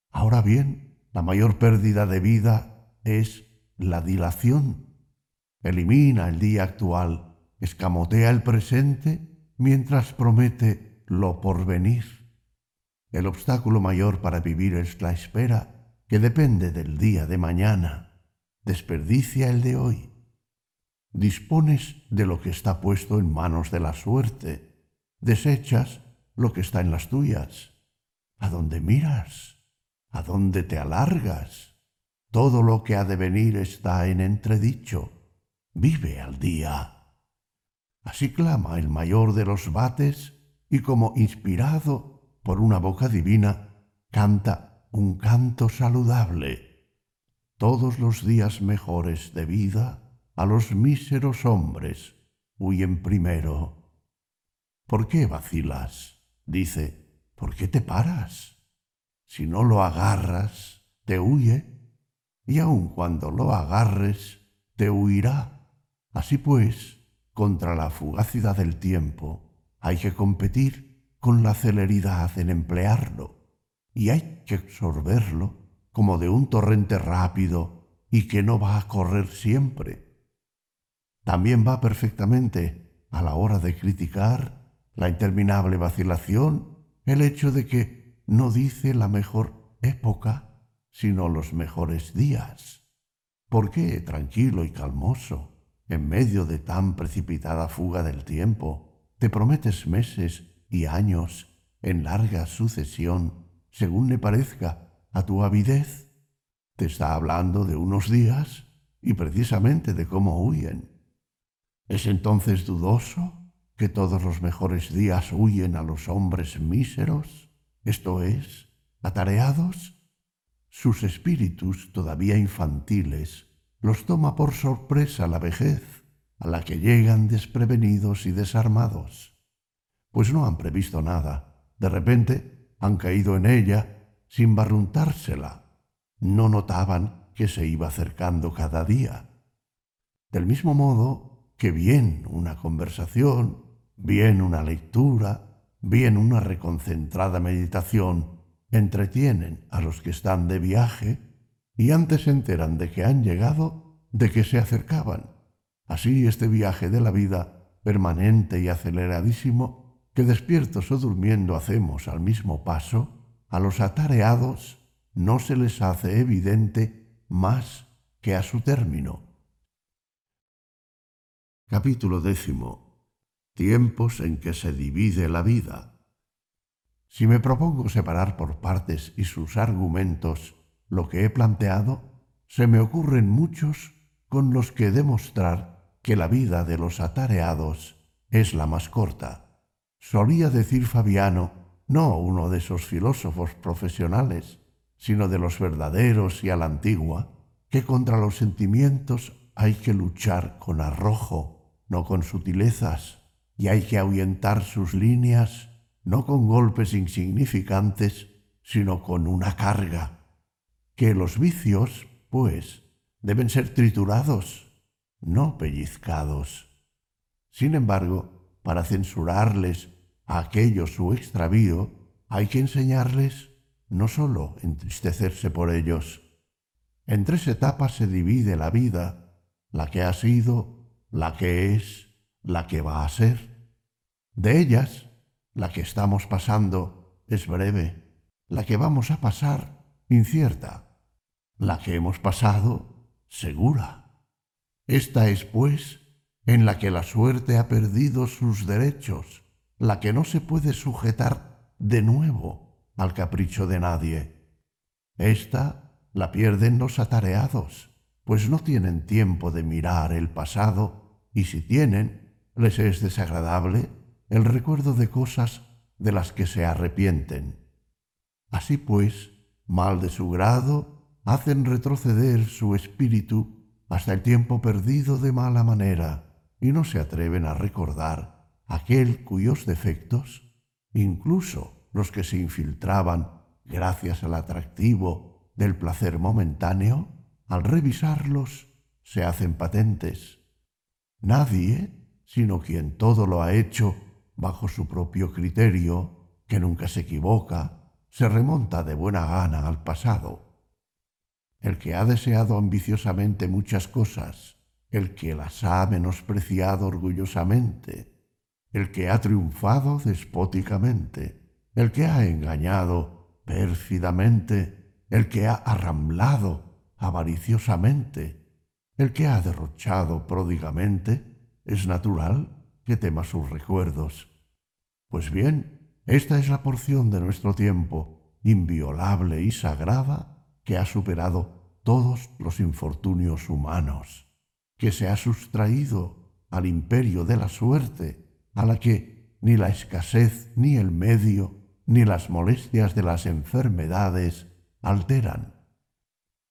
[SPEAKER 1] Ahora bien, la mayor pérdida de vida es la dilación elimina el día actual, escamotea el presente mientras promete lo porvenir. El obstáculo mayor para vivir es la espera, que depende del día de mañana. Desperdicia el de hoy. Dispones de lo que está puesto en manos de la suerte. Desechas lo que está en las tuyas. ¿A dónde miras? ¿A dónde te alargas? Todo lo que ha de venir está en entredicho vive al día. Así clama el mayor de los bates y como inspirado por una boca divina, canta un canto saludable. Todos los días mejores de vida a los míseros hombres huyen primero. ¿Por qué vacilas? Dice, ¿por qué te paras? Si no lo agarras, te huye, y aun cuando lo agarres, te huirá. Así pues, contra la fugacidad del tiempo, hay que competir con la celeridad en emplearlo, y hay que absorberlo como de un torrente rápido y que no va a correr siempre. También va perfectamente a la hora de criticar la interminable vacilación el hecho de que no dice la mejor época, sino los mejores días. ¿Por qué tranquilo y calmoso? En medio de tan precipitada fuga del tiempo, te prometes meses y años en larga sucesión, según le parezca a tu avidez. Te está hablando de unos días y precisamente de cómo huyen. ¿Es entonces dudoso que todos los mejores días huyen a los hombres míseros, esto es, atareados? Sus espíritus todavía infantiles los toma por sorpresa la vejez, a la que llegan desprevenidos y desarmados, pues no han previsto nada, de repente han caído en ella sin barruntársela, no notaban que se iba acercando cada día. Del mismo modo que bien una conversación, bien una lectura, bien una reconcentrada meditación entretienen a los que están de viaje, y antes se enteran de que han llegado, de que se acercaban. Así este viaje de la vida permanente y aceleradísimo que despiertos o durmiendo hacemos al mismo paso, a los atareados no se les hace evidente más que a su término. Capítulo décimo. Tiempos en que se divide la vida. Si me propongo separar por partes y sus argumentos lo que he planteado, se me ocurren muchos con los que demostrar que la vida de los atareados es la más corta. Solía decir Fabiano, no uno de esos filósofos profesionales, sino de los verdaderos y a la antigua, que contra los sentimientos hay que luchar con arrojo, no con sutilezas, y hay que ahuyentar sus líneas, no con golpes insignificantes, sino con una carga. Que los vicios, pues, deben ser triturados, no pellizcados. Sin embargo, para censurarles a aquellos su extravío, hay que enseñarles no sólo entristecerse por ellos. En tres etapas se divide la vida, la que ha sido, la que es, la que va a ser. De ellas, la que estamos pasando es breve, la que vamos a pasar incierta, la que hemos pasado segura. Esta es, pues, en la que la suerte ha perdido sus derechos, la que no se puede sujetar de nuevo al capricho de nadie. Esta la pierden los atareados, pues no tienen tiempo de mirar el pasado y si tienen, les es desagradable el recuerdo de cosas de las que se arrepienten. Así pues, mal de su grado, hacen retroceder su espíritu hasta el tiempo perdido de mala manera y no se atreven a recordar aquel cuyos defectos, incluso los que se infiltraban gracias al atractivo del placer momentáneo, al revisarlos se hacen patentes. Nadie, sino quien todo lo ha hecho bajo su propio criterio, que nunca se equivoca, se remonta de buena gana al pasado. El que ha deseado ambiciosamente muchas cosas, el que las ha menospreciado orgullosamente, el que ha triunfado despóticamente, el que ha engañado pérfidamente, el que ha arramblado avariciosamente, el que ha derrochado pródigamente, es natural que tema sus recuerdos. Pues bien, esta es la porción de nuestro tiempo, inviolable y sagrada, que ha superado todos los infortunios humanos, que se ha sustraído al imperio de la suerte, a la que ni la escasez ni el medio ni las molestias de las enfermedades alteran.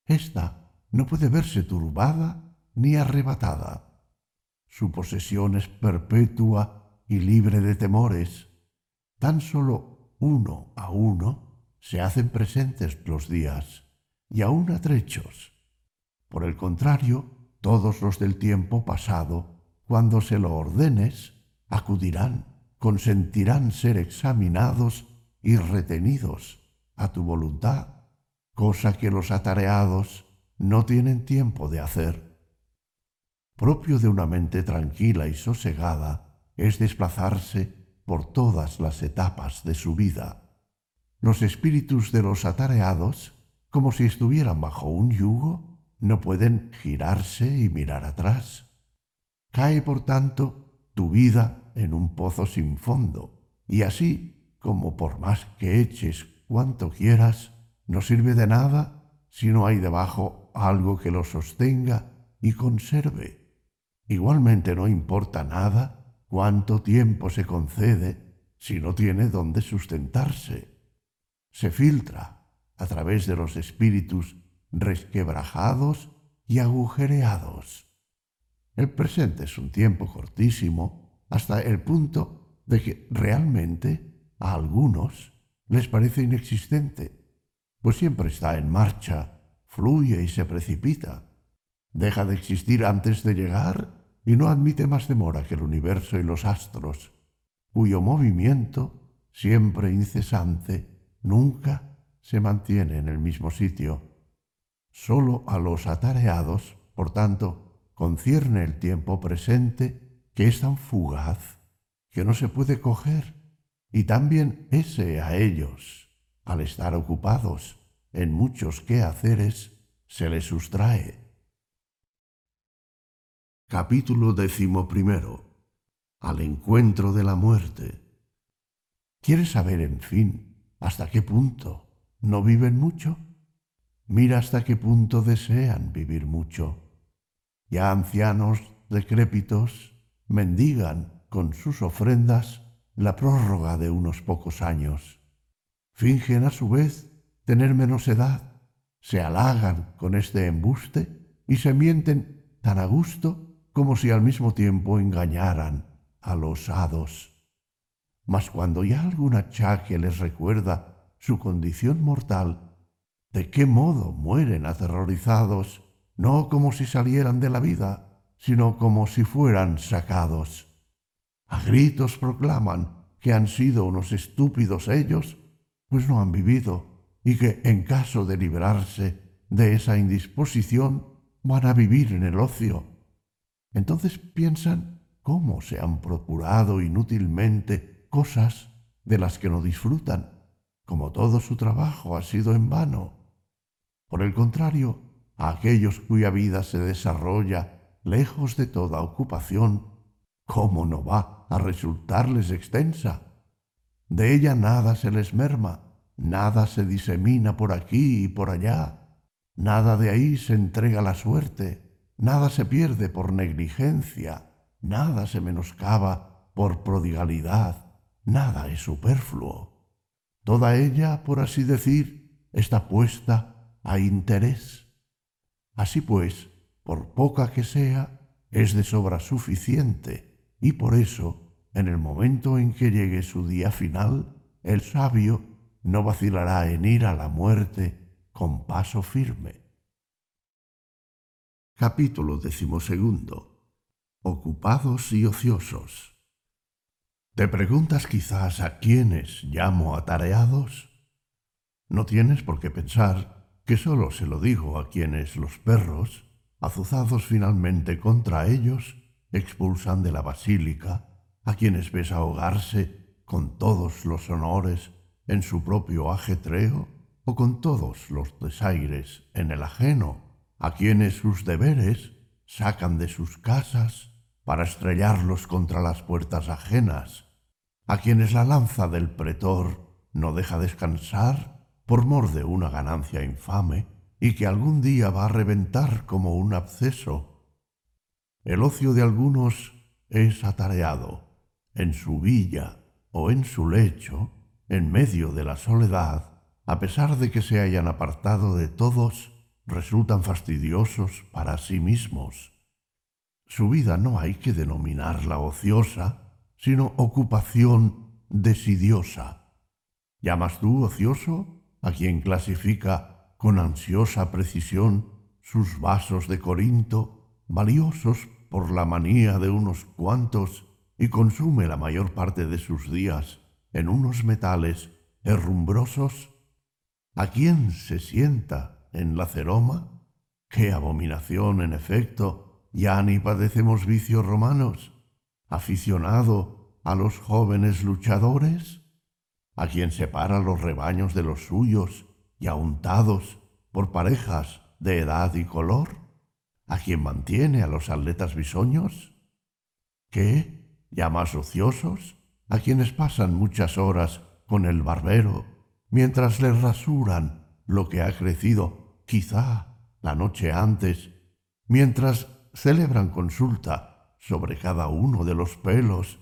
[SPEAKER 1] Esta no puede verse turbada ni arrebatada. Su posesión es perpetua y libre de temores. Tan solo uno a uno se hacen presentes los días, y aún atrechos. Por el contrario, todos los del tiempo pasado, cuando se lo ordenes, acudirán, consentirán ser examinados y retenidos a tu voluntad, cosa que los atareados no tienen tiempo de hacer. Propio de una mente tranquila y sosegada es desplazarse por todas las etapas de su vida. Los espíritus de los atareados, como si estuvieran bajo un yugo, no pueden girarse y mirar atrás. Cae, por tanto, tu vida en un pozo sin fondo, y así como por más que eches cuanto quieras, no sirve de nada si no hay debajo algo que lo sostenga y conserve. Igualmente no importa nada cuánto tiempo se concede si no tiene dónde sustentarse. Se filtra a través de los espíritus resquebrajados y agujereados. El presente es un tiempo cortísimo hasta el punto de que realmente a algunos les parece inexistente, pues siempre está en marcha, fluye y se precipita. Deja de existir antes de llegar y no admite más demora que el universo y los astros, cuyo movimiento, siempre incesante, nunca se mantiene en el mismo sitio. Solo a los atareados, por tanto, concierne el tiempo presente que es tan fugaz que no se puede coger, y también ese a ellos, al estar ocupados en muchos quehaceres, se les sustrae. Capítulo decimoprimero. Al encuentro de la muerte. ¿Quieres saber, en fin, hasta qué punto no viven mucho? Mira hasta qué punto desean vivir mucho. Ya ancianos decrépitos mendigan con sus ofrendas la prórroga de unos pocos años. Fingen a su vez tener menos edad, se halagan con este embuste y se mienten tan a gusto como si al mismo tiempo engañaran a los hados. Mas cuando ya algún achaque les recuerda su condición mortal, de qué modo mueren aterrorizados, no como si salieran de la vida, sino como si fueran sacados. A gritos proclaman que han sido unos estúpidos ellos, pues no han vivido, y que en caso de librarse de esa indisposición, van a vivir en el ocio. Entonces piensan cómo se han procurado inútilmente cosas de las que no disfrutan, como todo su trabajo ha sido en vano. Por el contrario, a aquellos cuya vida se desarrolla lejos de toda ocupación, ¿cómo no va a resultarles extensa? De ella nada se les merma, nada se disemina por aquí y por allá, nada de ahí se entrega la suerte, nada se pierde por negligencia, nada se menoscaba por prodigalidad, nada es superfluo. Toda ella, por así decir, está puesta a interés. Así pues, por poca que sea, es de sobra suficiente, y por eso, en el momento en que llegue su día final, el sabio no vacilará en ir a la muerte con paso firme. Capítulo decimosegundo. Ocupados y ociosos. ¿Te preguntas quizás a quiénes llamo atareados? No tienes por qué pensar que sólo se lo digo a quienes los perros, azuzados finalmente contra ellos, expulsan de la basílica, a quienes ves ahogarse con todos los honores en su propio ajetreo o con todos los desaires en el ajeno, a quienes sus deberes sacan de sus casas para estrellarlos contra las puertas ajenas, a quienes la lanza del pretor no deja descansar por mor de una ganancia infame y que algún día va a reventar como un absceso. El ocio de algunos es atareado en su villa o en su lecho, en medio de la soledad, a pesar de que se hayan apartado de todos, resultan fastidiosos para sí mismos. Su vida no hay que denominarla ociosa, sino ocupación desidiosa. ¿Llamas tú ocioso a quien clasifica con ansiosa precisión sus vasos de Corinto, valiosos por la manía de unos cuantos, y consume la mayor parte de sus días en unos metales herrumbrosos? ¿A quién se sienta en la ceroma? ¡Qué abominación, en efecto! Ya ni padecemos vicios romanos. ¿Aficionado a los jóvenes luchadores? a quien separa los rebaños de los suyos y auntados por parejas de edad y color, a quien mantiene a los atletas bisoños, ¿Qué? ya más ociosos, a quienes pasan muchas horas con el barbero, mientras les rasuran lo que ha crecido quizá la noche antes, mientras celebran consulta sobre cada uno de los pelos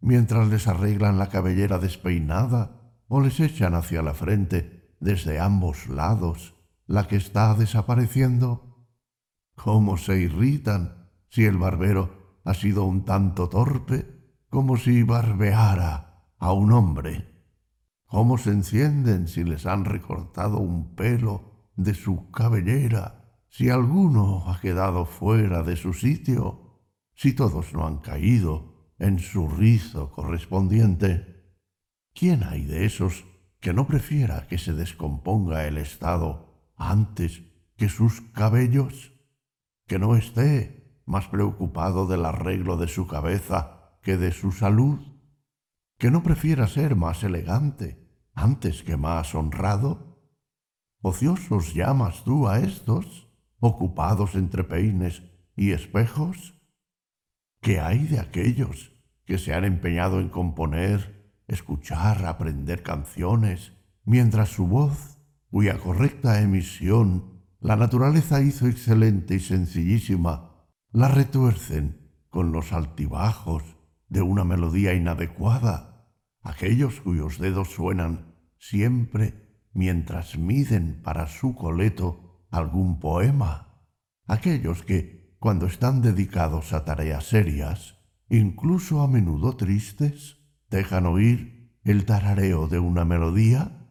[SPEAKER 1] mientras les arreglan la cabellera despeinada o les echan hacia la frente desde ambos lados la que está desapareciendo? ¿Cómo se irritan si el barbero ha sido un tanto torpe como si barbeara a un hombre? ¿Cómo se encienden si les han recortado un pelo de su cabellera, si alguno ha quedado fuera de su sitio, si todos no han caído en su rizo correspondiente. ¿Quién hay de esos que no prefiera que se descomponga el estado antes que sus cabellos? Que no esté más preocupado del arreglo de su cabeza que de su salud? ¿Que no prefiera ser más elegante antes que más honrado? ¿Ociosos llamas tú a estos, ocupados entre peines y espejos? ¿Qué hay de aquellos que se han empeñado en componer, escuchar, aprender canciones, mientras su voz, cuya correcta emisión la naturaleza hizo excelente y sencillísima, la retuercen con los altibajos de una melodía inadecuada, aquellos cuyos dedos suenan siempre mientras miden para su coleto algún poema, aquellos que, cuando están dedicados a tareas serias, incluso a menudo tristes, dejan oír el tarareo de una melodía,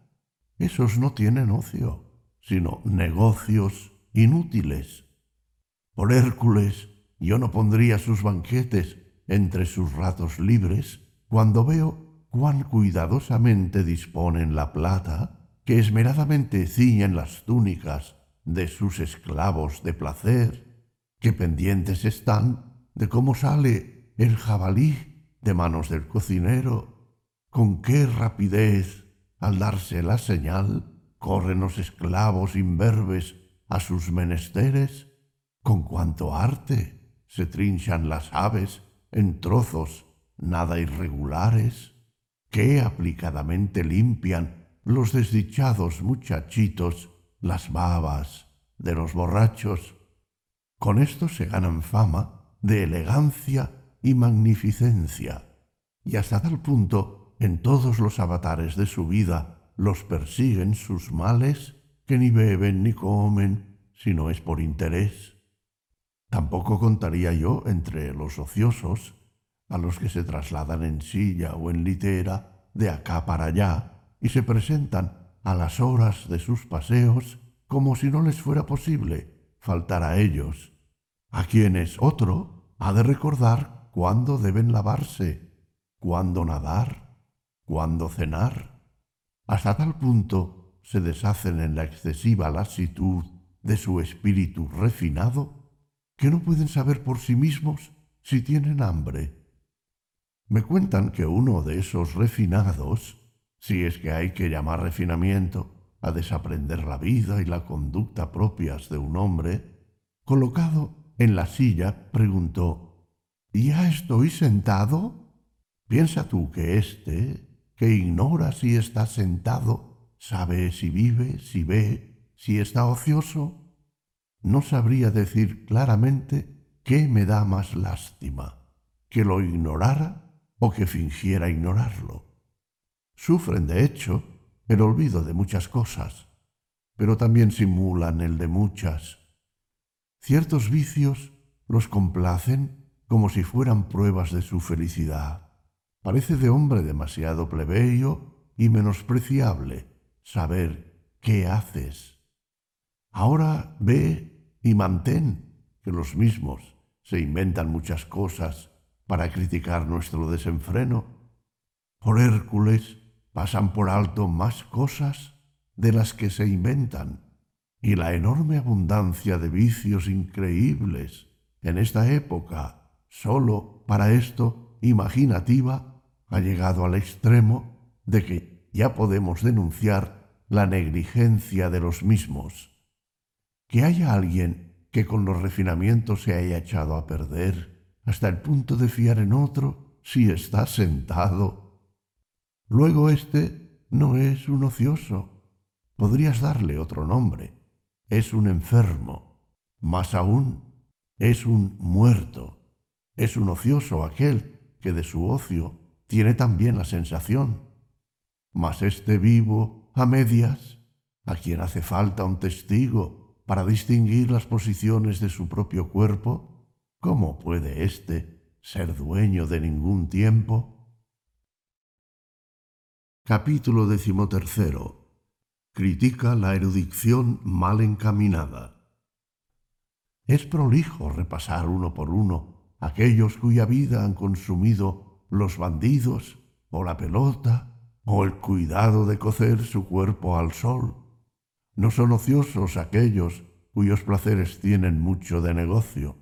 [SPEAKER 1] esos no tienen ocio, sino negocios inútiles. Por Hércules, yo no pondría sus banquetes entre sus ratos libres cuando veo cuán cuidadosamente disponen la plata que esmeradamente ciñen las túnicas de sus esclavos de placer, que pendientes están de cómo sale el jabalí de manos del cocinero, con qué rapidez, al darse la señal, corren los esclavos imberbes a sus menesteres, con cuanto arte se trinchan las aves en trozos nada irregulares, que aplicadamente limpian los desdichados muchachitos las babas de los borrachos. Con esto se ganan fama de elegancia y magnificencia, y hasta tal punto en todos los avatares de su vida los persiguen sus males que ni beben ni comen, si no es por interés. Tampoco contaría yo entre los ociosos a los que se trasladan en silla o en litera de acá para allá y se presentan a las horas de sus paseos como si no les fuera posible faltar a ellos, a quienes otro ha de recordar cuándo deben lavarse, cuándo nadar, cuándo cenar. Hasta tal punto se deshacen en la excesiva lasitud de su espíritu refinado que no pueden saber por sí mismos si tienen hambre. Me cuentan que uno de esos refinados, si es que hay que llamar refinamiento a desaprender la vida y la conducta propias de un hombre, colocado en la silla, preguntó, ¿Ya estoy sentado? Piensa tú que éste, que ignora si está sentado, sabe si vive, si ve, si está ocioso, no sabría decir claramente qué me da más lástima, que lo ignorara o que fingiera ignorarlo. Sufren, de hecho, el olvido de muchas cosas, pero también simulan el de muchas. Ciertos vicios los complacen como si fueran pruebas de su felicidad. Parece de hombre demasiado plebeyo y menospreciable saber qué haces Ahora ve y mantén que los mismos se inventan muchas cosas para criticar nuestro desenfreno. Por Hércules pasan por alto más cosas de las que se inventan, y la enorme abundancia de vicios increíbles en esta época, sólo para esto imaginativa, ha llegado al extremo de que ya podemos denunciar la negligencia de los mismos que haya alguien que con los refinamientos se haya echado a perder hasta el punto de fiar en otro si está sentado. Luego éste no es un ocioso. Podrías darle otro nombre. Es un enfermo. Más aún, es un muerto. Es un ocioso aquel que de su ocio tiene también la sensación. Mas este vivo a medias, a quien hace falta un testigo para distinguir las posiciones de su propio cuerpo, ¿cómo puede éste ser dueño de ningún tiempo? Capítulo decimotercero. Critica la erudición mal encaminada. Es prolijo repasar uno por uno aquellos cuya vida han consumido los bandidos o la pelota o el cuidado de cocer su cuerpo al sol no son ociosos aquellos cuyos placeres tienen mucho de negocio.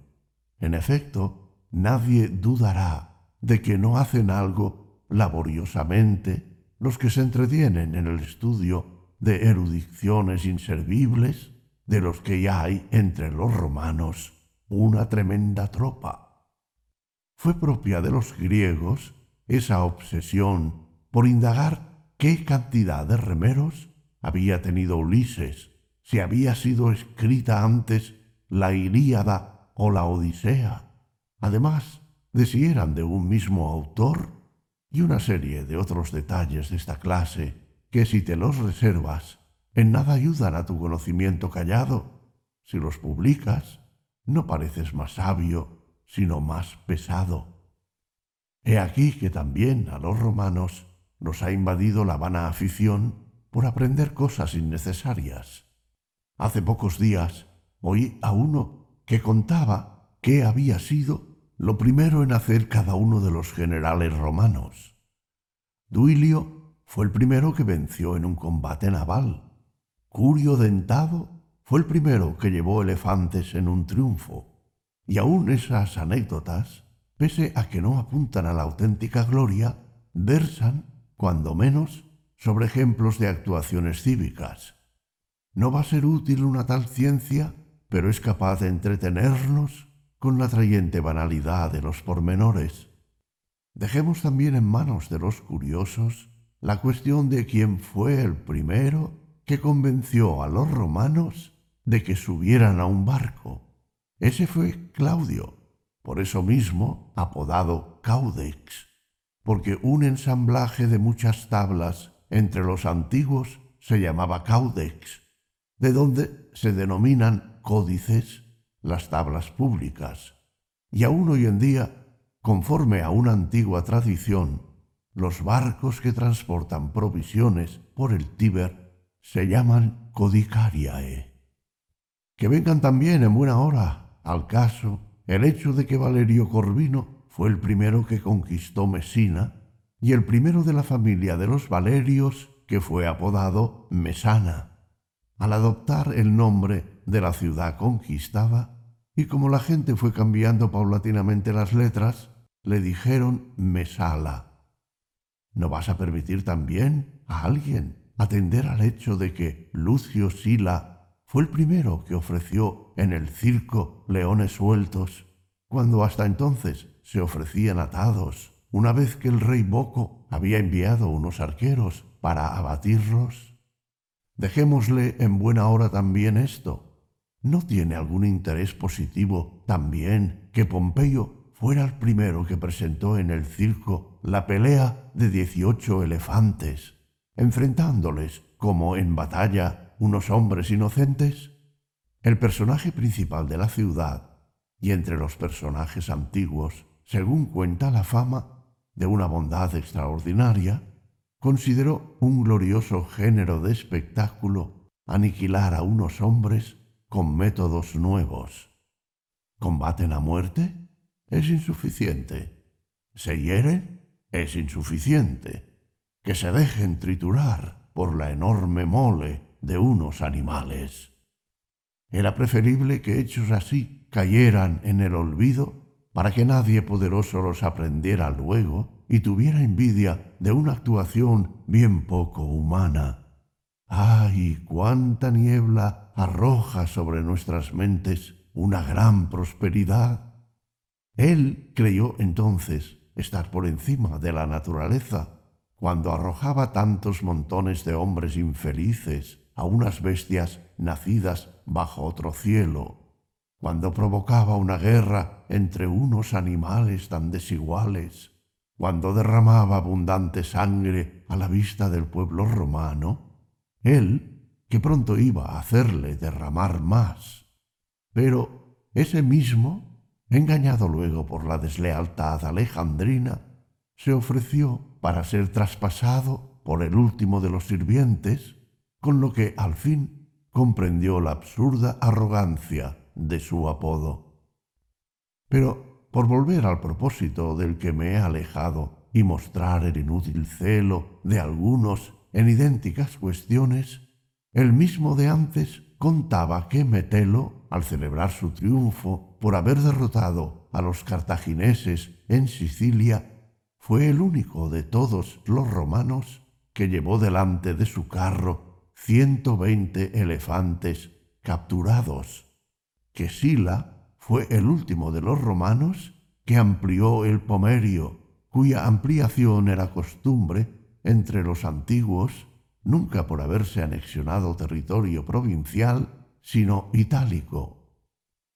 [SPEAKER 1] En efecto, nadie dudará de que no hacen algo laboriosamente los que se entretienen en el estudio de erudiciones inservibles, de los que ya hay entre los romanos una tremenda tropa. Fue propia de los griegos esa obsesión por indagar qué cantidad de remeros había tenido Ulises, si había sido escrita antes la Ilíada o la Odisea, además de si eran de un mismo autor, y una serie de otros detalles de esta clase que si te los reservas, en nada ayudan a tu conocimiento callado. Si los publicas, no pareces más sabio, sino más pesado. He aquí que también a los romanos nos ha invadido la vana afición por aprender cosas innecesarias. Hace pocos días oí a uno que contaba qué había sido lo primero en hacer cada uno de los generales romanos. Duilio fue el primero que venció en un combate naval. Curio Dentado fue el primero que llevó elefantes en un triunfo. Y aún esas anécdotas, pese a que no apuntan a la auténtica gloria, versan, cuando menos, sobre ejemplos de actuaciones cívicas. No va a ser útil una tal ciencia, pero es capaz de entretenernos con la atrayente banalidad de los pormenores. Dejemos también en manos de los curiosos la cuestión de quién fue el primero que convenció a los romanos de que subieran a un barco. Ese fue Claudio, por eso mismo apodado Caudex, porque un ensamblaje de muchas tablas entre los antiguos se llamaba Caudex, de donde se denominan códices las tablas públicas. Y aún hoy en día, conforme a una antigua tradición, los barcos que transportan provisiones por el Tíber se llaman codicariae. Que vengan también en buena hora al caso el hecho de que Valerio Corvino fue el primero que conquistó Mesina y el primero de la familia de los Valerios que fue apodado Mesana, al adoptar el nombre de la ciudad conquistada, y como la gente fue cambiando paulatinamente las letras, le dijeron Mesala. ¿No vas a permitir también a alguien atender al hecho de que Lucio Sila fue el primero que ofreció en el circo leones sueltos, cuando hasta entonces se ofrecían atados una vez que el rey Boco había enviado unos arqueros para abatirlos? Dejémosle en buena hora también esto. ¿No tiene algún interés positivo también que Pompeyo fuera el primero que presentó en el circo la pelea de dieciocho elefantes, enfrentándoles como en batalla unos hombres inocentes? El personaje principal de la ciudad, y entre los personajes antiguos, según cuenta la fama, de una bondad extraordinaria, consideró un glorioso género de espectáculo aniquilar a unos hombres con métodos nuevos. ¿Combaten a muerte? Es insuficiente. ¿Se hieren? Es insuficiente. Que se dejen triturar por la enorme mole de unos animales. Era preferible que hechos así cayeran en el olvido para que nadie poderoso los aprendiera luego y tuviera envidia de una actuación bien poco humana. ¡Ay, cuánta niebla arroja sobre nuestras mentes una gran prosperidad! Él creyó entonces estar por encima de la naturaleza, cuando arrojaba tantos montones de hombres infelices a unas bestias nacidas bajo otro cielo cuando provocaba una guerra entre unos animales tan desiguales, cuando derramaba abundante sangre a la vista del pueblo romano, él, que pronto iba a hacerle derramar más. Pero ese mismo, engañado luego por la deslealtad alejandrina, se ofreció para ser traspasado por el último de los sirvientes, con lo que al fin comprendió la absurda arrogancia de su apodo. Pero, por volver al propósito del que me he alejado y mostrar el inútil celo de algunos en idénticas cuestiones, el mismo de antes contaba que Metelo, al celebrar su triunfo, por haber derrotado a los cartagineses en Sicilia, fue el único de todos los romanos que llevó delante de su carro ciento veinte elefantes capturados, que Sila fue el último de los romanos que amplió el pomerio, cuya ampliación era costumbre entre los antiguos, nunca por haberse anexionado territorio provincial, sino itálico.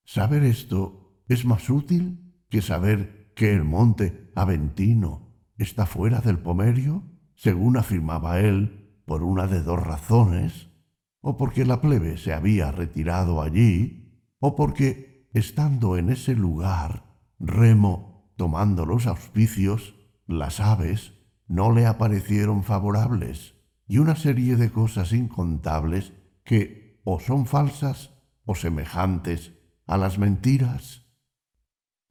[SPEAKER 1] Saber esto es más útil que saber que el monte Aventino está fuera del pomerio, según afirmaba él, por una de dos razones, o porque la plebe se había retirado allí, o porque, estando en ese lugar, Remo, tomando los auspicios, las aves, no le aparecieron favorables, y una serie de cosas incontables que o son falsas o semejantes a las mentiras.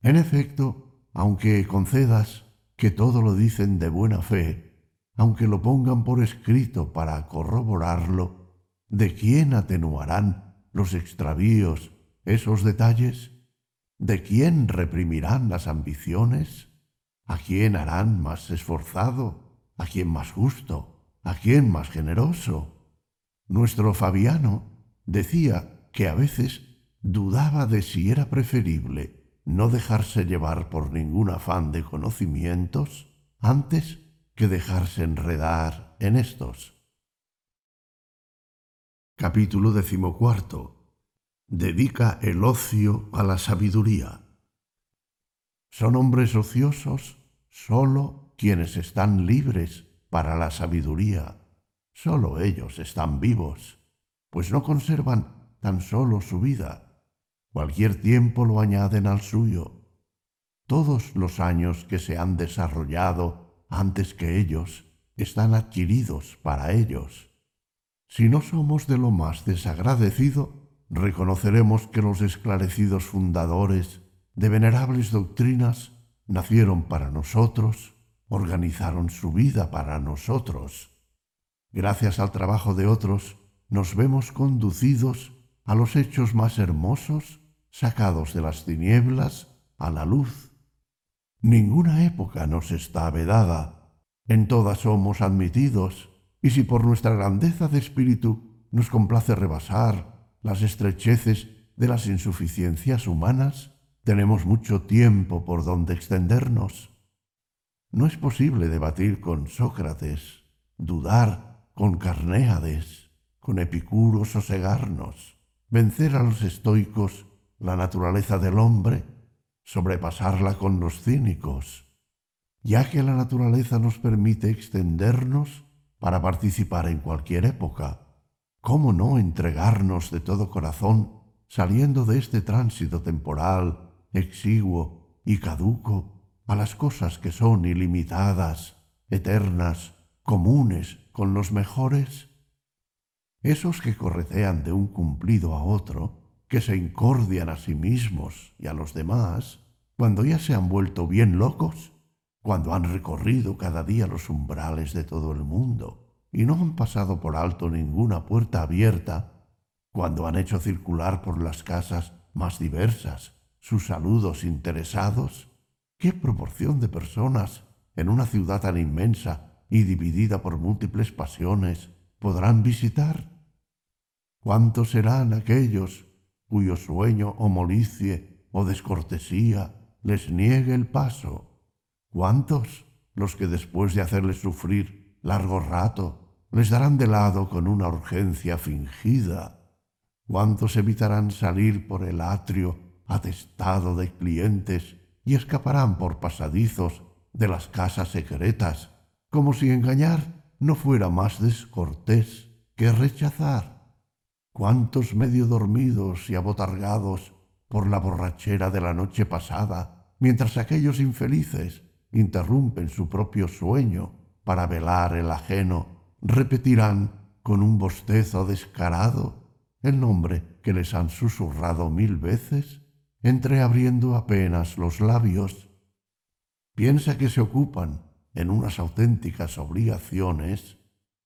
[SPEAKER 1] En efecto, aunque concedas que todo lo dicen de buena fe, aunque lo pongan por escrito para corroborarlo, ¿de quién atenuarán los extravíos esos detalles? ¿De quién reprimirán las ambiciones? ¿A quién harán más esforzado? ¿A quién más justo? ¿A quién más generoso? Nuestro Fabiano decía que a veces dudaba de si era preferible no dejarse llevar por ningún afán de conocimientos antes que dejarse enredar en estos. Capítulo decimocuarto dedica el ocio a la sabiduría. Son hombres ociosos sólo quienes están libres para la sabiduría. Sólo ellos están vivos, pues no conservan tan solo su vida. Cualquier tiempo lo añaden al suyo. Todos los años que se han desarrollado antes que ellos están adquiridos para ellos. Si no somos de lo más desagradecido, reconoceremos que los esclarecidos fundadores de venerables doctrinas nacieron para nosotros, organizaron su vida para nosotros. Gracias al trabajo de otros, nos vemos conducidos a los hechos más hermosos, sacados de las tinieblas a la luz. Ninguna época nos está vedada, en todas somos admitidos, y si por nuestra grandeza de espíritu nos complace rebasar las estrecheces de las insuficiencias humanas, tenemos mucho tiempo por donde extendernos. No es posible debatir con Sócrates, dudar con Carnéades, con Epicuro sosegarnos, vencer a los estoicos la naturaleza del hombre, sobrepasarla con los cínicos, ya que la naturaleza nos permite extendernos para participar en cualquier época ¿Cómo no entregarnos de todo corazón, saliendo de este tránsito temporal, exiguo y caduco, a las cosas que son ilimitadas, eternas, comunes con los mejores? Esos que corretean de un cumplido a otro, que se incordian a sí mismos y a los demás, cuando ya se han vuelto bien locos, cuando han recorrido cada día los umbrales de todo el mundo, y no han pasado por alto ninguna puerta abierta cuando han hecho circular por las casas más diversas sus saludos interesados? ¿Qué proporción de personas en una ciudad tan inmensa y dividida por múltiples pasiones podrán visitar? ¿Cuántos serán aquellos cuyo sueño o molicie o descortesía les niegue el paso? ¿Cuántos los que después de hacerles sufrir largo rato les darán de lado con una urgencia fingida. ¿Cuántos evitarán salir por el atrio atestado de clientes y escaparán por pasadizos de las casas secretas, como si engañar no fuera más descortés que rechazar? ¿Cuántos medio dormidos y abotargados por la borrachera de la noche pasada, mientras aquellos infelices interrumpen su propio sueño para velar el ajeno repetirán con un bostezo descarado el nombre que les han susurrado mil veces, entreabriendo apenas los labios. Piensa que se ocupan en unas auténticas obligaciones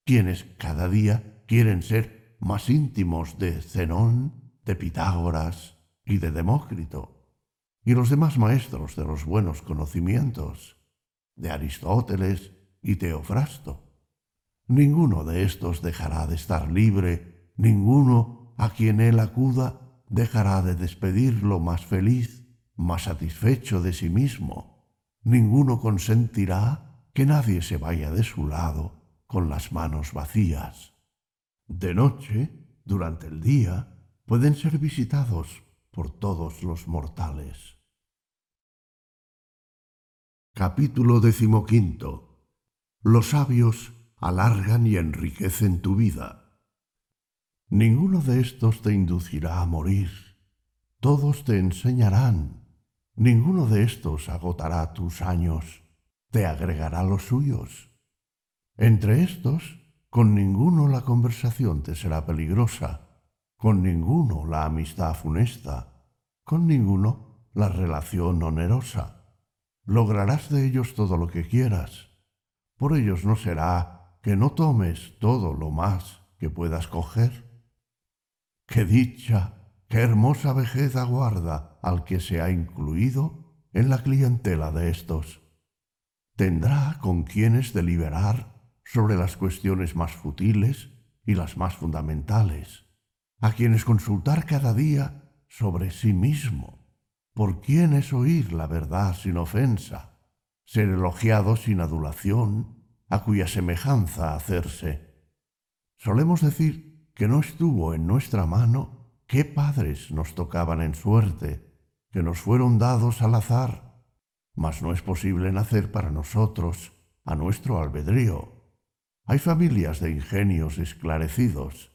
[SPEAKER 1] quienes cada día quieren ser más íntimos de Zenón, de Pitágoras y de Demócrito, y los demás maestros de los buenos conocimientos, de Aristóteles y Teofrasto. Ninguno de estos dejará de estar libre, ninguno a quien él acuda dejará de despedirlo más feliz, más satisfecho de sí mismo. Ninguno consentirá que nadie se vaya de su lado con las manos vacías. De noche, durante el día, pueden ser visitados por todos los mortales. Capítulo decimoquinto. Los sabios alargan y enriquecen tu vida. Ninguno de estos te inducirá a morir. Todos te enseñarán. Ninguno de estos agotará tus años. Te agregará los suyos. Entre estos, con ninguno la conversación te será peligrosa, con ninguno la amistad funesta, con ninguno la relación onerosa. Lograrás de ellos todo lo que quieras. Por ellos no será que no tomes todo lo más que puedas coger. Qué dicha, qué hermosa vejez aguarda al que se ha incluido en la clientela de estos. Tendrá con quienes deliberar sobre las cuestiones más futiles y las más fundamentales, a quienes consultar cada día sobre sí mismo, por quién es oír la verdad sin ofensa, ser elogiado sin adulación, a cuya semejanza hacerse. Solemos decir que no estuvo en nuestra mano qué padres nos tocaban en suerte, que nos fueron dados al azar, mas no es posible nacer para nosotros a nuestro albedrío hay familias de ingenios esclarecidos.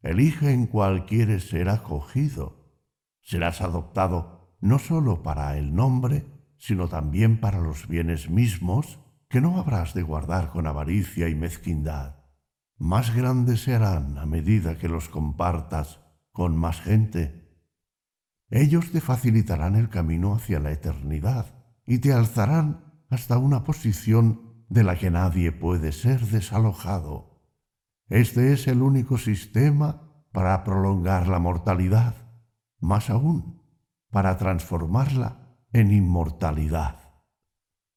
[SPEAKER 1] Elige en cuál quieres ser acogido. Serás adoptado no sólo para el nombre, sino también para los bienes mismos que no habrás de guardar con avaricia y mezquindad. Más grandes serán a medida que los compartas con más gente. Ellos te facilitarán el camino hacia la eternidad y te alzarán hasta una posición de la que nadie puede ser desalojado. Este es el único sistema para prolongar la mortalidad, más aún, para transformarla en inmortalidad.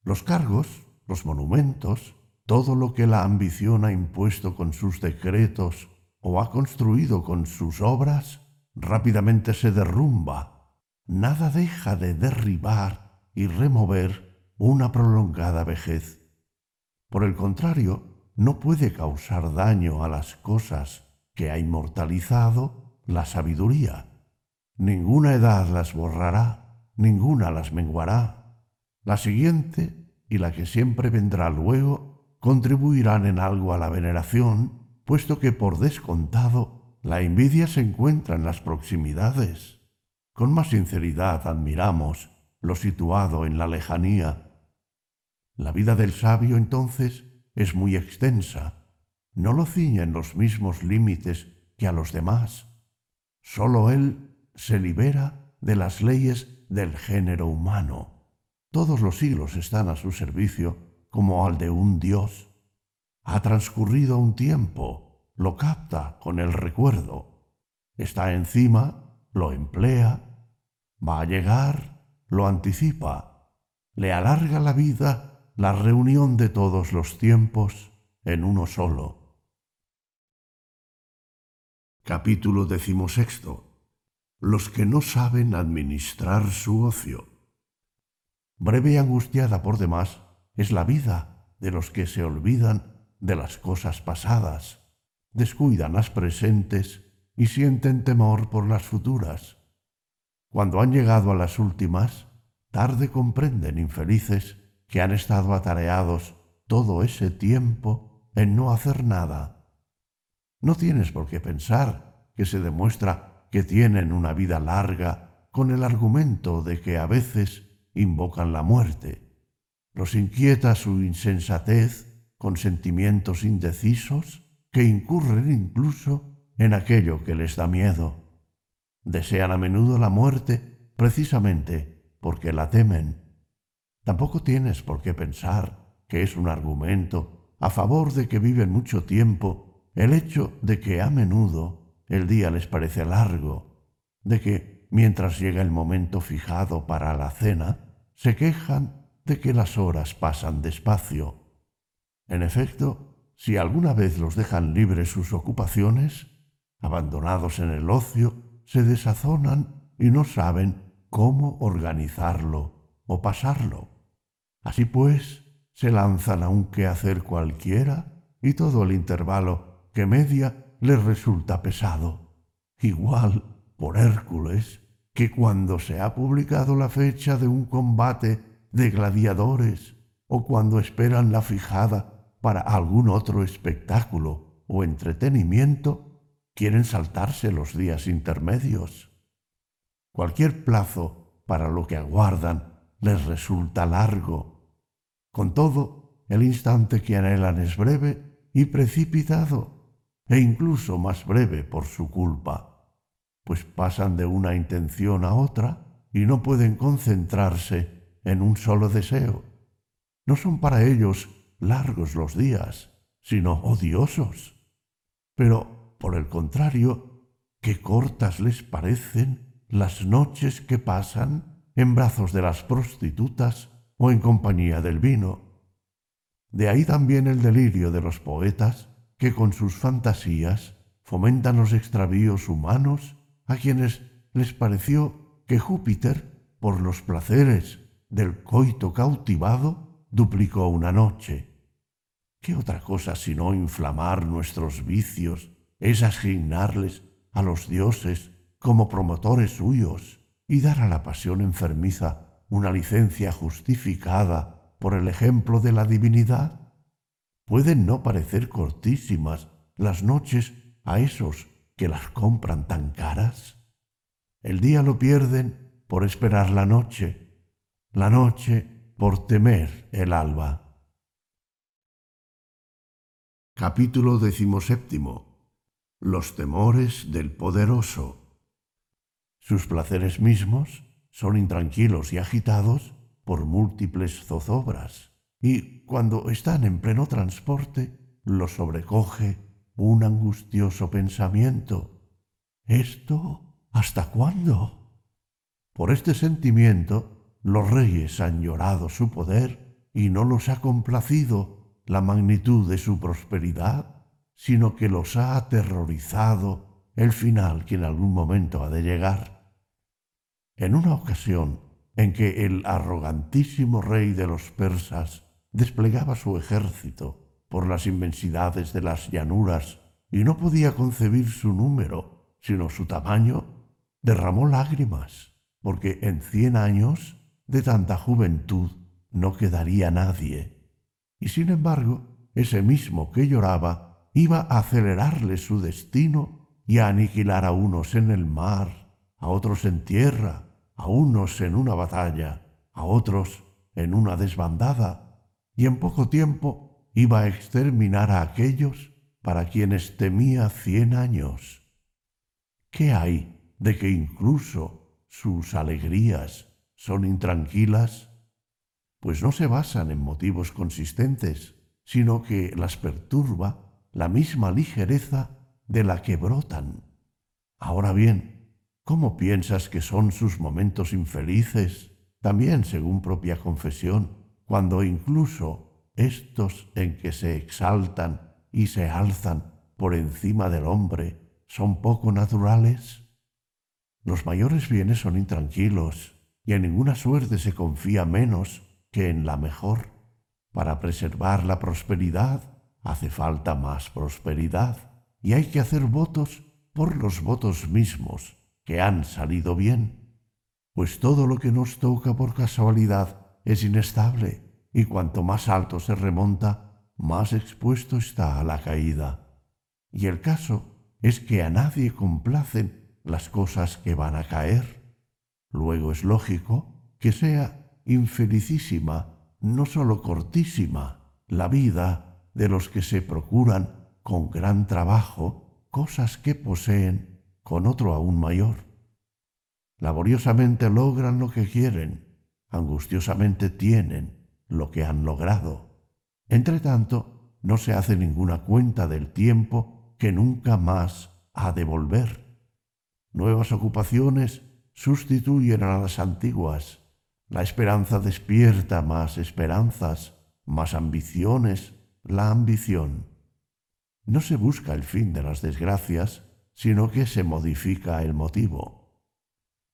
[SPEAKER 1] Los cargos, los monumentos, todo lo que la ambición ha impuesto con sus decretos o ha construido con sus obras, rápidamente se derrumba. Nada deja de derribar y remover una prolongada vejez. Por el contrario, no puede causar daño a las cosas que ha inmortalizado la sabiduría. Ninguna edad las borrará, ninguna las menguará. La siguiente y la que siempre vendrá luego contribuirán en algo a la veneración, puesto que por descontado la envidia se encuentra en las proximidades. Con más sinceridad admiramos lo situado en la lejanía la vida del sabio entonces es muy extensa, no lo ciña en los mismos límites que a los demás. Sólo él se libera de las leyes del género humano. Todos los siglos están a su servicio como al de un dios. Ha transcurrido un tiempo, lo capta con el recuerdo. Está encima, lo emplea. Va a llegar, lo anticipa. Le alarga la vida la reunión de todos los tiempos en uno solo. Capítulo decimosexto. Los que no saben administrar su ocio. Breve y angustiada por demás es la vida de los que se olvidan de las cosas pasadas, descuidan las presentes y sienten temor por las futuras. Cuando han llegado a las últimas, tarde comprenden infelices que han estado atareados todo ese tiempo en no hacer nada. No tienes por qué pensar que se demuestra que tienen una vida larga con el argumento de que a veces invocan la muerte. Los inquieta su insensatez con sentimientos indecisos que incurren incluso en aquello que les da miedo. Desean a menudo la muerte precisamente porque la temen Tampoco tienes por qué pensar que es un argumento a favor de que viven mucho tiempo el hecho de que a menudo el día les parece largo, de que mientras llega el momento fijado para la cena, se quejan de que las horas pasan despacio. En efecto, si alguna vez los dejan libres sus ocupaciones, abandonados en el ocio, se desazonan y no saben cómo organizarlo o pasarlo. Así pues, se lanzan a un quehacer cualquiera y todo el intervalo que media les resulta pesado. Igual, por Hércules, que cuando se ha publicado la fecha de un combate de gladiadores o cuando esperan la fijada para algún otro espectáculo o entretenimiento, quieren saltarse los días intermedios. Cualquier plazo para lo que aguardan les resulta largo. Con todo, el instante que anhelan es breve y precipitado, e incluso más breve por su culpa pues pasan de una intención a otra y no pueden concentrarse en un solo deseo. No son para ellos largos los días, sino odiosos. Pero, por el contrario, qué cortas les parecen las noches que pasan en brazos de las prostitutas o en compañía del vino. De ahí también el delirio de los poetas que con sus fantasías fomentan los extravíos humanos a quienes les pareció que Júpiter, por los placeres del coito cautivado, duplicó una noche. ¿Qué otra cosa sino inflamar nuestros vicios es asignarles a los dioses como promotores suyos y dar a la pasión enfermiza una licencia justificada por el ejemplo de la divinidad? ¿Pueden no parecer cortísimas las noches a esos que las compran tan caras? El día lo pierden por esperar la noche, la noche por temer el alba. Capítulo decimoséptimo. Los temores del poderoso. Sus placeres mismos son intranquilos y agitados por múltiples zozobras, y cuando están en pleno transporte, los sobrecoge un angustioso pensamiento. ¿Esto hasta cuándo? Por este sentimiento los reyes han llorado su poder y no los ha complacido la magnitud de su prosperidad, sino que los ha aterrorizado el final que en algún momento ha de llegar. En una ocasión en que el arrogantísimo rey de los persas desplegaba su ejército por las inmensidades de las llanuras y no podía concebir su número, sino su tamaño, derramó lágrimas, porque en cien años de tanta juventud no quedaría nadie. Y sin embargo, ese mismo que lloraba iba a acelerarle su destino y a aniquilar a unos en el mar, a otros en tierra, a unos en una batalla, a otros en una desbandada, y en poco tiempo iba a exterminar a aquellos para quienes temía cien años. ¿Qué hay de que incluso sus alegrías son intranquilas? Pues no se basan en motivos consistentes, sino que las perturba la misma ligereza de la que brotan. Ahora bien, ¿cómo piensas que son sus momentos infelices? También según propia confesión, cuando incluso estos en que se exaltan y se alzan por encima del hombre son poco naturales? Los mayores bienes son intranquilos y en ninguna suerte se confía menos que en la mejor. Para preservar la prosperidad hace falta más prosperidad y hay que hacer votos por los votos mismos que han salido bien, pues todo lo que nos toca por casualidad es inestable y cuanto más alto se remonta, más expuesto está a la caída. Y el caso es que a nadie complacen las cosas que van a caer. Luego es lógico que sea infelicísima, no sólo cortísima, la vida de los que se procuran con gran trabajo cosas que poseen con otro aún mayor. Laboriosamente logran lo que quieren, angustiosamente tienen, lo que han logrado. Entre tanto, no se hace ninguna cuenta del tiempo que nunca más ha de volver. Nuevas ocupaciones sustituyen a las antiguas. La esperanza despierta más esperanzas, más ambiciones, la ambición. No se busca el fin de las desgracias, sino que se modifica el motivo.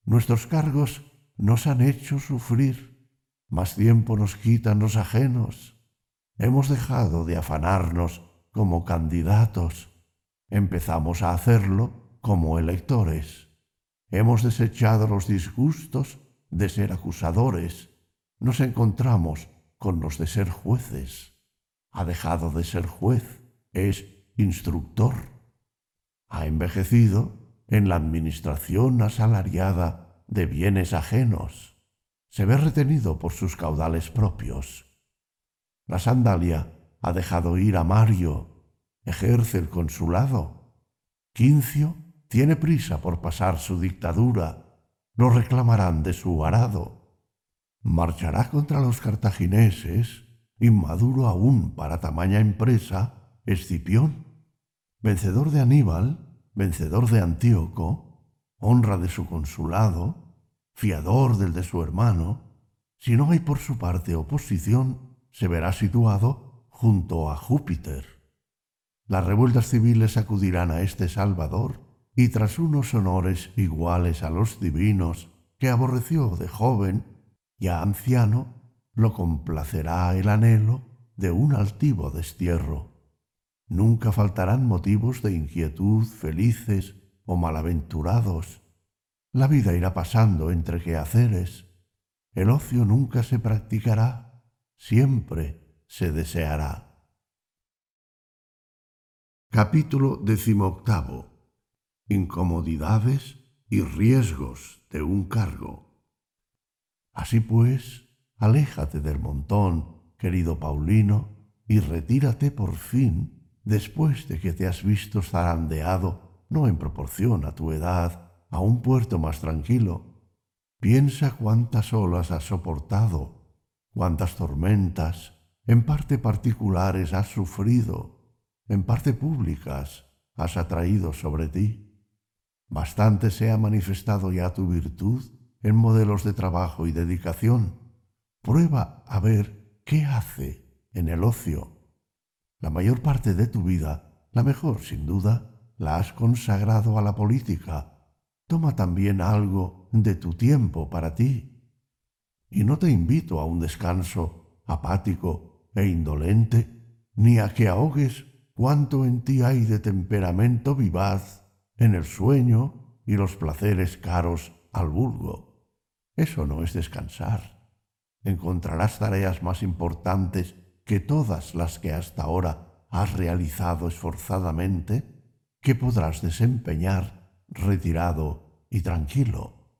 [SPEAKER 1] Nuestros cargos nos han hecho sufrir, más tiempo nos quitan los ajenos. Hemos dejado de afanarnos como candidatos, empezamos a hacerlo como electores. Hemos desechado los disgustos de ser acusadores, nos encontramos con los de ser jueces. Ha dejado de ser juez, es instructor. Ha envejecido en la administración asalariada de bienes ajenos. Se ve retenido por sus caudales propios. La sandalia ha dejado ir a Mario, ejerce el consulado. Quincio tiene prisa por pasar su dictadura, lo reclamarán de su arado. Marchará contra los cartagineses, inmaduro aún para tamaña empresa, Escipión, vencedor de Aníbal, vencedor de Antíoco, honra de su consulado, fiador del de su hermano, si no hay por su parte oposición, se verá situado junto a Júpiter. Las revueltas civiles acudirán a este Salvador, y tras unos honores iguales a los divinos que aborreció de joven, ya anciano, lo complacerá el anhelo de un altivo destierro. Nunca faltarán motivos de inquietud felices o malaventurados. La vida irá pasando entre quehaceres. El ocio nunca se practicará, siempre se deseará. Capítulo decimoctavo. Incomodidades y riesgos de un cargo. Así pues, aléjate del montón, querido Paulino, y retírate por fin después de que te has visto zarandeado, no en proporción a tu edad, a un puerto más tranquilo. Piensa cuántas olas has soportado, cuántas tormentas, en parte particulares has sufrido, en parte públicas has atraído sobre ti. Bastante se ha manifestado ya tu virtud en modelos de trabajo y dedicación. Prueba a ver qué hace en el ocio la mayor parte de tu vida, la mejor sin duda, la has consagrado a la política. Toma también algo de tu tiempo para ti. Y no te invito a un descanso apático e indolente, ni a que ahogues cuanto en ti hay de temperamento vivaz en el sueño y los placeres caros al vulgo. Eso no es descansar. Encontrarás tareas más importantes que todas las que hasta ahora has realizado esforzadamente, que podrás desempeñar retirado y tranquilo.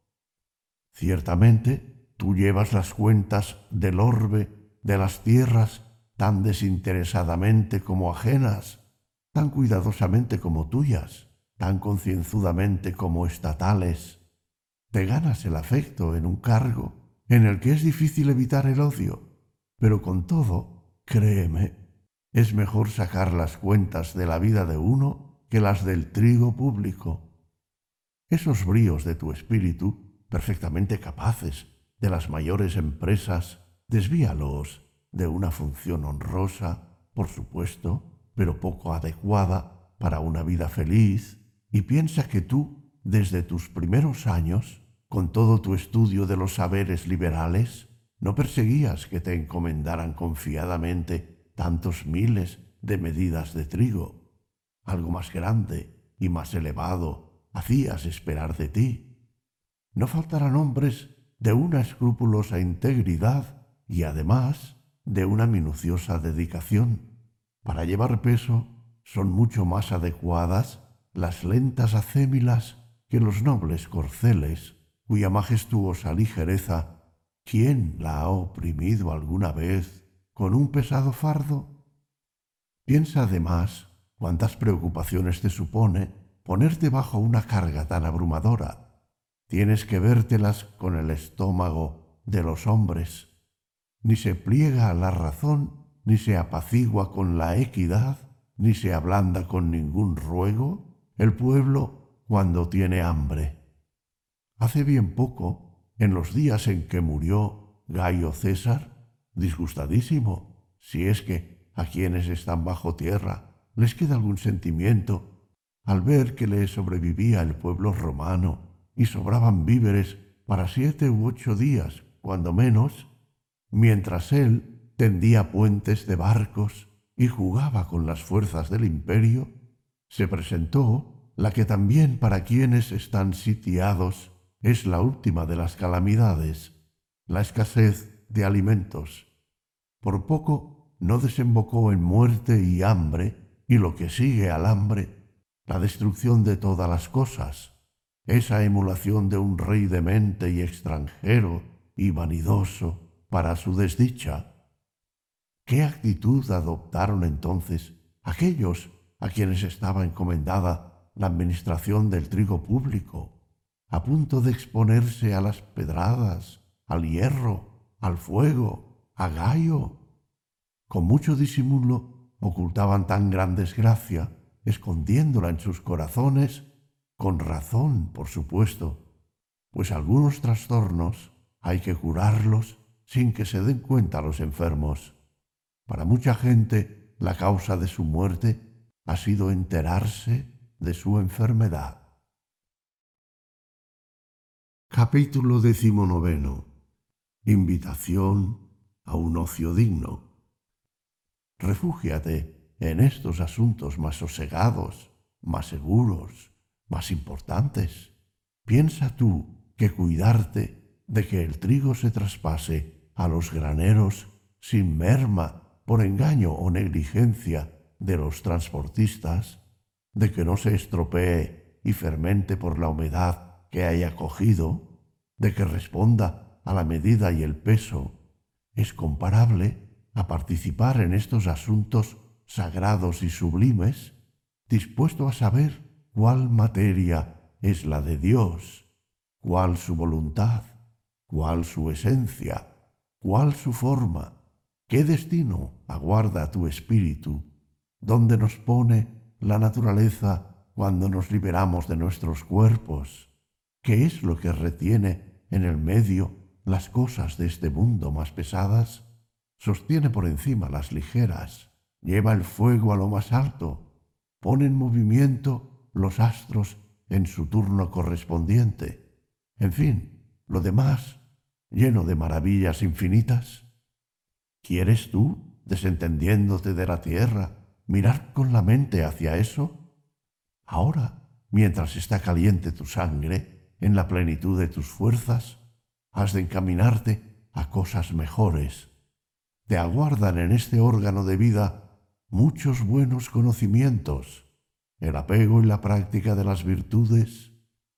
[SPEAKER 1] Ciertamente, tú llevas las cuentas del orbe de las tierras tan desinteresadamente como ajenas, tan cuidadosamente como tuyas, tan concienzudamente como estatales. Te ganas el afecto en un cargo en el que es difícil evitar el odio, pero con todo Créeme, es mejor sacar las cuentas de la vida de uno que las del trigo público. Esos bríos de tu espíritu, perfectamente capaces de las mayores empresas, desvíalos de una función honrosa, por supuesto, pero poco adecuada para una vida feliz, y piensa que tú, desde tus primeros años, con todo tu estudio de los saberes liberales, no perseguías que te encomendaran confiadamente tantos miles de medidas de trigo. Algo más grande y más elevado hacías esperar de ti. No faltarán hombres de una escrupulosa integridad y además de una minuciosa dedicación. Para llevar peso son mucho más adecuadas las lentas acémilas que los nobles corceles, cuya majestuosa ligereza ¿Quién la ha oprimido alguna vez con un pesado fardo? Piensa además cuántas preocupaciones te supone ponerte bajo una carga tan abrumadora. Tienes que vértelas con el estómago de los hombres. Ni se pliega a la razón, ni se apacigua con la equidad, ni se ablanda con ningún ruego el pueblo cuando tiene hambre. hace bien poco, en los días en que murió Gaio César, disgustadísimo, si es que a quienes están bajo tierra les queda algún sentimiento al ver que le sobrevivía el pueblo romano y sobraban víveres para siete u ocho días, cuando menos, mientras él tendía puentes de barcos y jugaba con las fuerzas del imperio, se presentó la que también para quienes están sitiados es la última de las calamidades, la escasez de alimentos. Por poco no desembocó en muerte y hambre, y lo que sigue al hambre, la destrucción de todas las cosas, esa emulación de un rey demente y extranjero y vanidoso para su desdicha. ¿Qué actitud adoptaron entonces aquellos a quienes estaba encomendada la administración del trigo público, a punto de exponerse a las pedradas, al hierro, al fuego, a Gallo? Con mucho disimulo ocultaban tan gran desgracia, escondiéndola en sus corazones, con razón, por supuesto, pues algunos trastornos hay que curarlos sin que se den cuenta los enfermos. Para mucha gente la causa de su muerte ha sido enterarse de su enfermedad. Capítulo decimonoveno. Invitación a un ocio digno. Refúgiate en estos asuntos más sosegados, más seguros, más importantes. Piensa tú que cuidarte de que el trigo se traspase a los graneros sin merma por engaño o negligencia de los transportistas, de que no se estropee y fermente por la humedad que haya cogido, de que responda a la medida y el peso, es comparable a participar en estos asuntos sagrados y sublimes, dispuesto a saber cuál materia es la de Dios, cuál su voluntad, cuál su esencia, cuál su forma, qué destino aguarda tu espíritu, dónde nos pone la naturaleza cuando nos liberamos de nuestros cuerpos, qué es lo que retiene en el medio las cosas de este mundo más pesadas, sostiene por encima las ligeras, lleva el fuego a lo más alto, pone en movimiento los astros en su turno correspondiente. En fin, lo demás, lleno de maravillas infinitas. ¿Quieres tú, desentendiéndote de la tierra, mirar con la mente hacia eso? Ahora, mientras está caliente tu sangre, en la plenitud de tus fuerzas, has de encaminarte a cosas mejores te aguardan en este órgano de vida muchos buenos conocimientos, el apego y la práctica de las virtudes,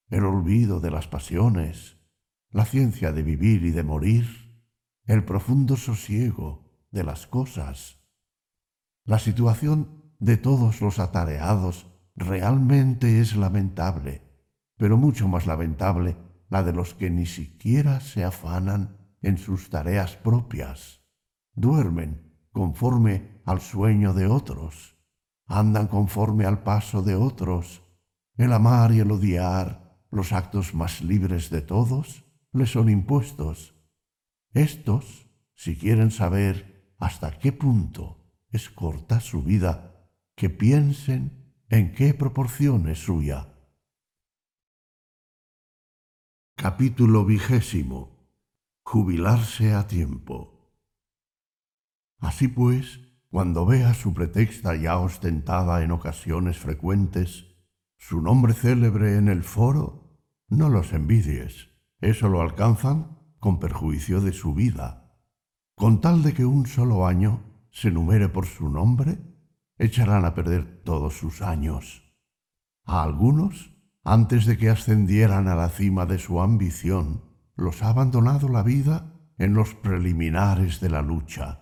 [SPEAKER 1] el olvido de las pasiones, la ciencia de vivir y de morir, el profundo sosiego de las cosas. La situación de todos los atareados realmente es lamentable, pero mucho más lamentable la de los que ni siquiera se afanan en sus tareas propias duermen conforme al sueño de otros, andan conforme al paso de otros. El amar y el odiar, los actos más libres de todos, les son impuestos. Estos, si quieren saber hasta qué punto es corta su vida, que piensen en qué proporción es suya. Capítulo vigésimo. Jubilarse a tiempo. Así pues, cuando veas su pretexta ya ostentada en ocasiones frecuentes, su nombre célebre en el foro, no los envidies, eso lo alcanzan con perjuicio de su vida. Con tal de que un solo año se numere por su nombre, echarán a perder todos sus años. A algunos, antes de que ascendieran a la cima de su ambición, los ha abandonado la vida en los preliminares de la lucha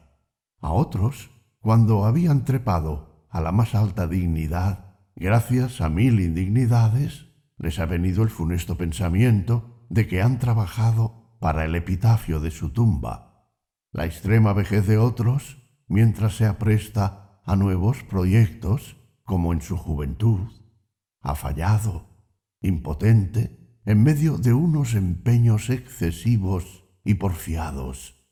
[SPEAKER 1] a otros, cuando habían trepado a la más alta dignidad, gracias a mil indignidades, les ha venido el funesto pensamiento de que han trabajado para el epitafio de su tumba. La extrema vejez de otros, mientras se apresta a nuevos proyectos, como en su juventud, ha fallado, impotente, en medio de unos empeños excesivos y porfiados.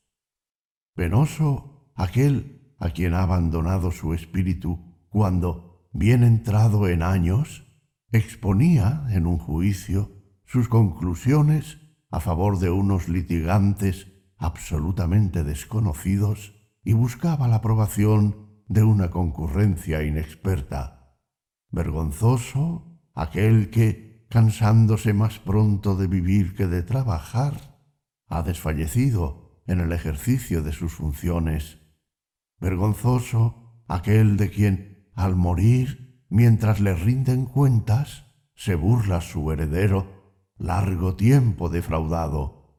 [SPEAKER 1] Penoso aquel a quien ha abandonado su espíritu cuando, bien entrado en años, exponía en un juicio sus conclusiones a favor de unos litigantes absolutamente desconocidos y buscaba la aprobación de una concurrencia inexperta. Vergonzoso aquel que, cansándose más pronto de vivir que de trabajar, ha desfallecido en el ejercicio de sus funciones. Vergonzoso aquel de quien, al morir, mientras le rinden cuentas, se burla su heredero, largo tiempo defraudado.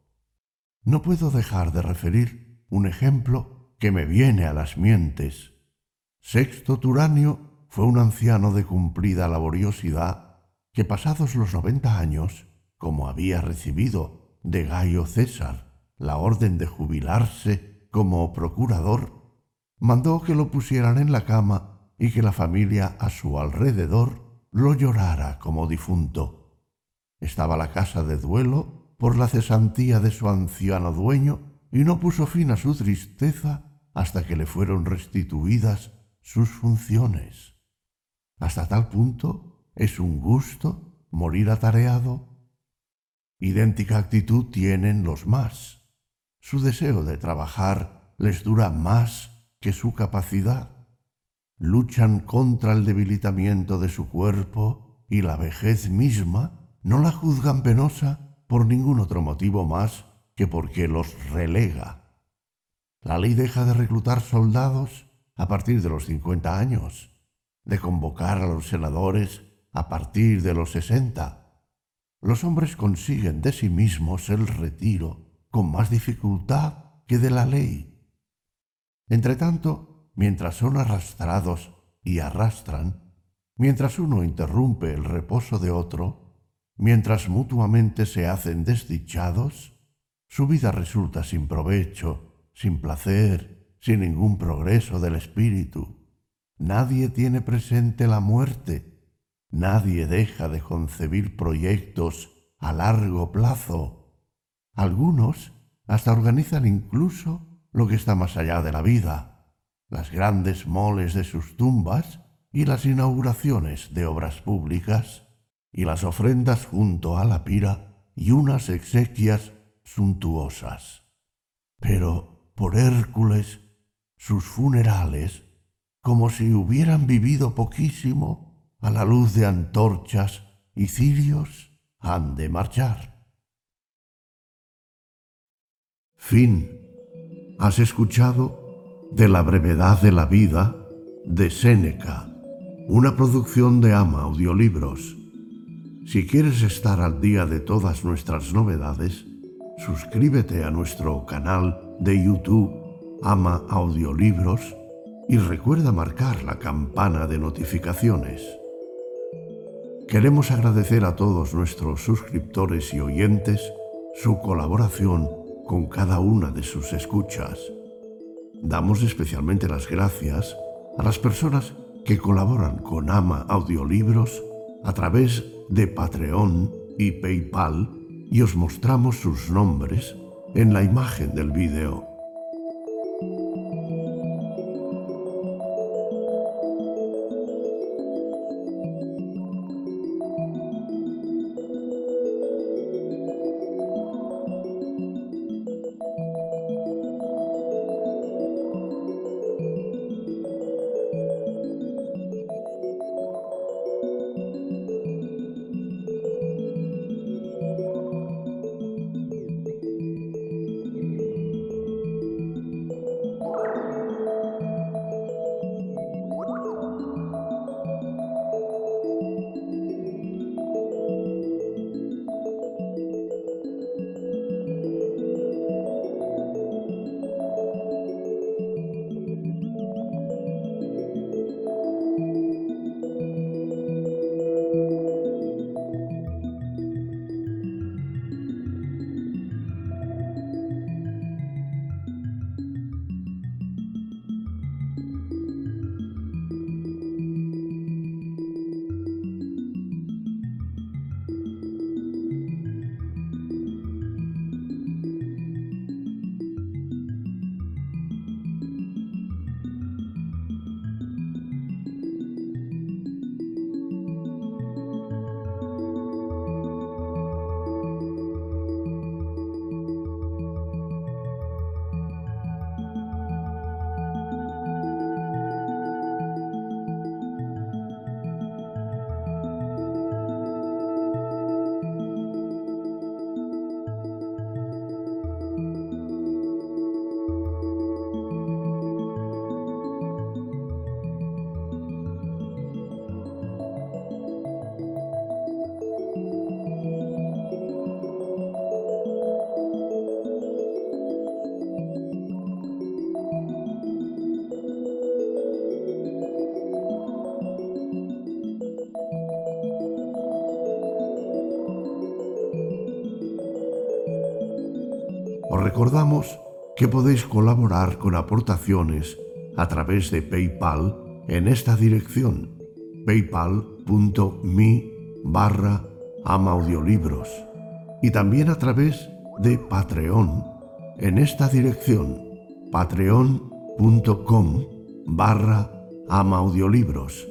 [SPEAKER 1] No puedo dejar de referir un ejemplo que me viene a las mientes. Sexto Turanio fue un anciano de cumplida laboriosidad que pasados los noventa años, como había recibido de Gayo César la orden de jubilarse como procurador, mandó que lo pusieran en la cama y que la familia a su alrededor lo llorara como difunto. Estaba la casa de duelo por la cesantía de su anciano dueño y no puso fin a su tristeza hasta que le fueron restituidas sus funciones. Hasta tal punto es un gusto morir atareado. Idéntica actitud tienen los más. Su deseo de trabajar les dura más que su capacidad. Luchan contra el debilitamiento de su cuerpo y la vejez misma no la juzgan penosa por ningún otro motivo más que porque los relega. La ley deja de reclutar soldados a partir de los 50 años, de convocar a los senadores a partir de los 60. Los hombres consiguen de sí mismos el retiro con más dificultad que de la ley. Entretanto, mientras son arrastrados y arrastran, mientras uno interrumpe el reposo de otro, mientras mutuamente se hacen desdichados, su vida resulta sin provecho, sin placer, sin ningún progreso del espíritu. Nadie tiene presente la muerte. Nadie deja de concebir proyectos a largo plazo. Algunos hasta organizan incluso lo que está más allá de la vida, las grandes moles de sus tumbas y las inauguraciones de obras públicas, y las ofrendas junto a la pira y unas exequias suntuosas. Pero, por Hércules, sus funerales como si hubieran vivido poquísimo a la luz de antorchas y cirios han de marchar. Fin. Has escuchado de la brevedad de la vida de Séneca, una producción de Ama Audiolibros. Si quieres estar al día de todas nuestras novedades, suscríbete a nuestro canal de YouTube ama audiolibros y recuerda marcar la campana de notificaciones. Queremos agradecer a todos nuestros suscriptores y oyentes su colaboración con cada una de sus escuchas. Damos especialmente las gracias a las personas que colaboran con Ama Audiolibros a través de Patreon y PayPal y os mostramos sus nombres en la imagen del vídeo. Recordamos que podéis colaborar con aportaciones a través de PayPal en esta dirección paypal.me barra amaudiolibros y también a través de Patreon en esta dirección patreon.com barra amaudiolibros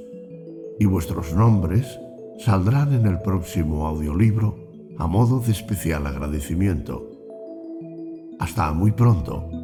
[SPEAKER 1] y vuestros nombres saldrán en el próximo audiolibro a modo de especial agradecimiento. Hasta muy pronto.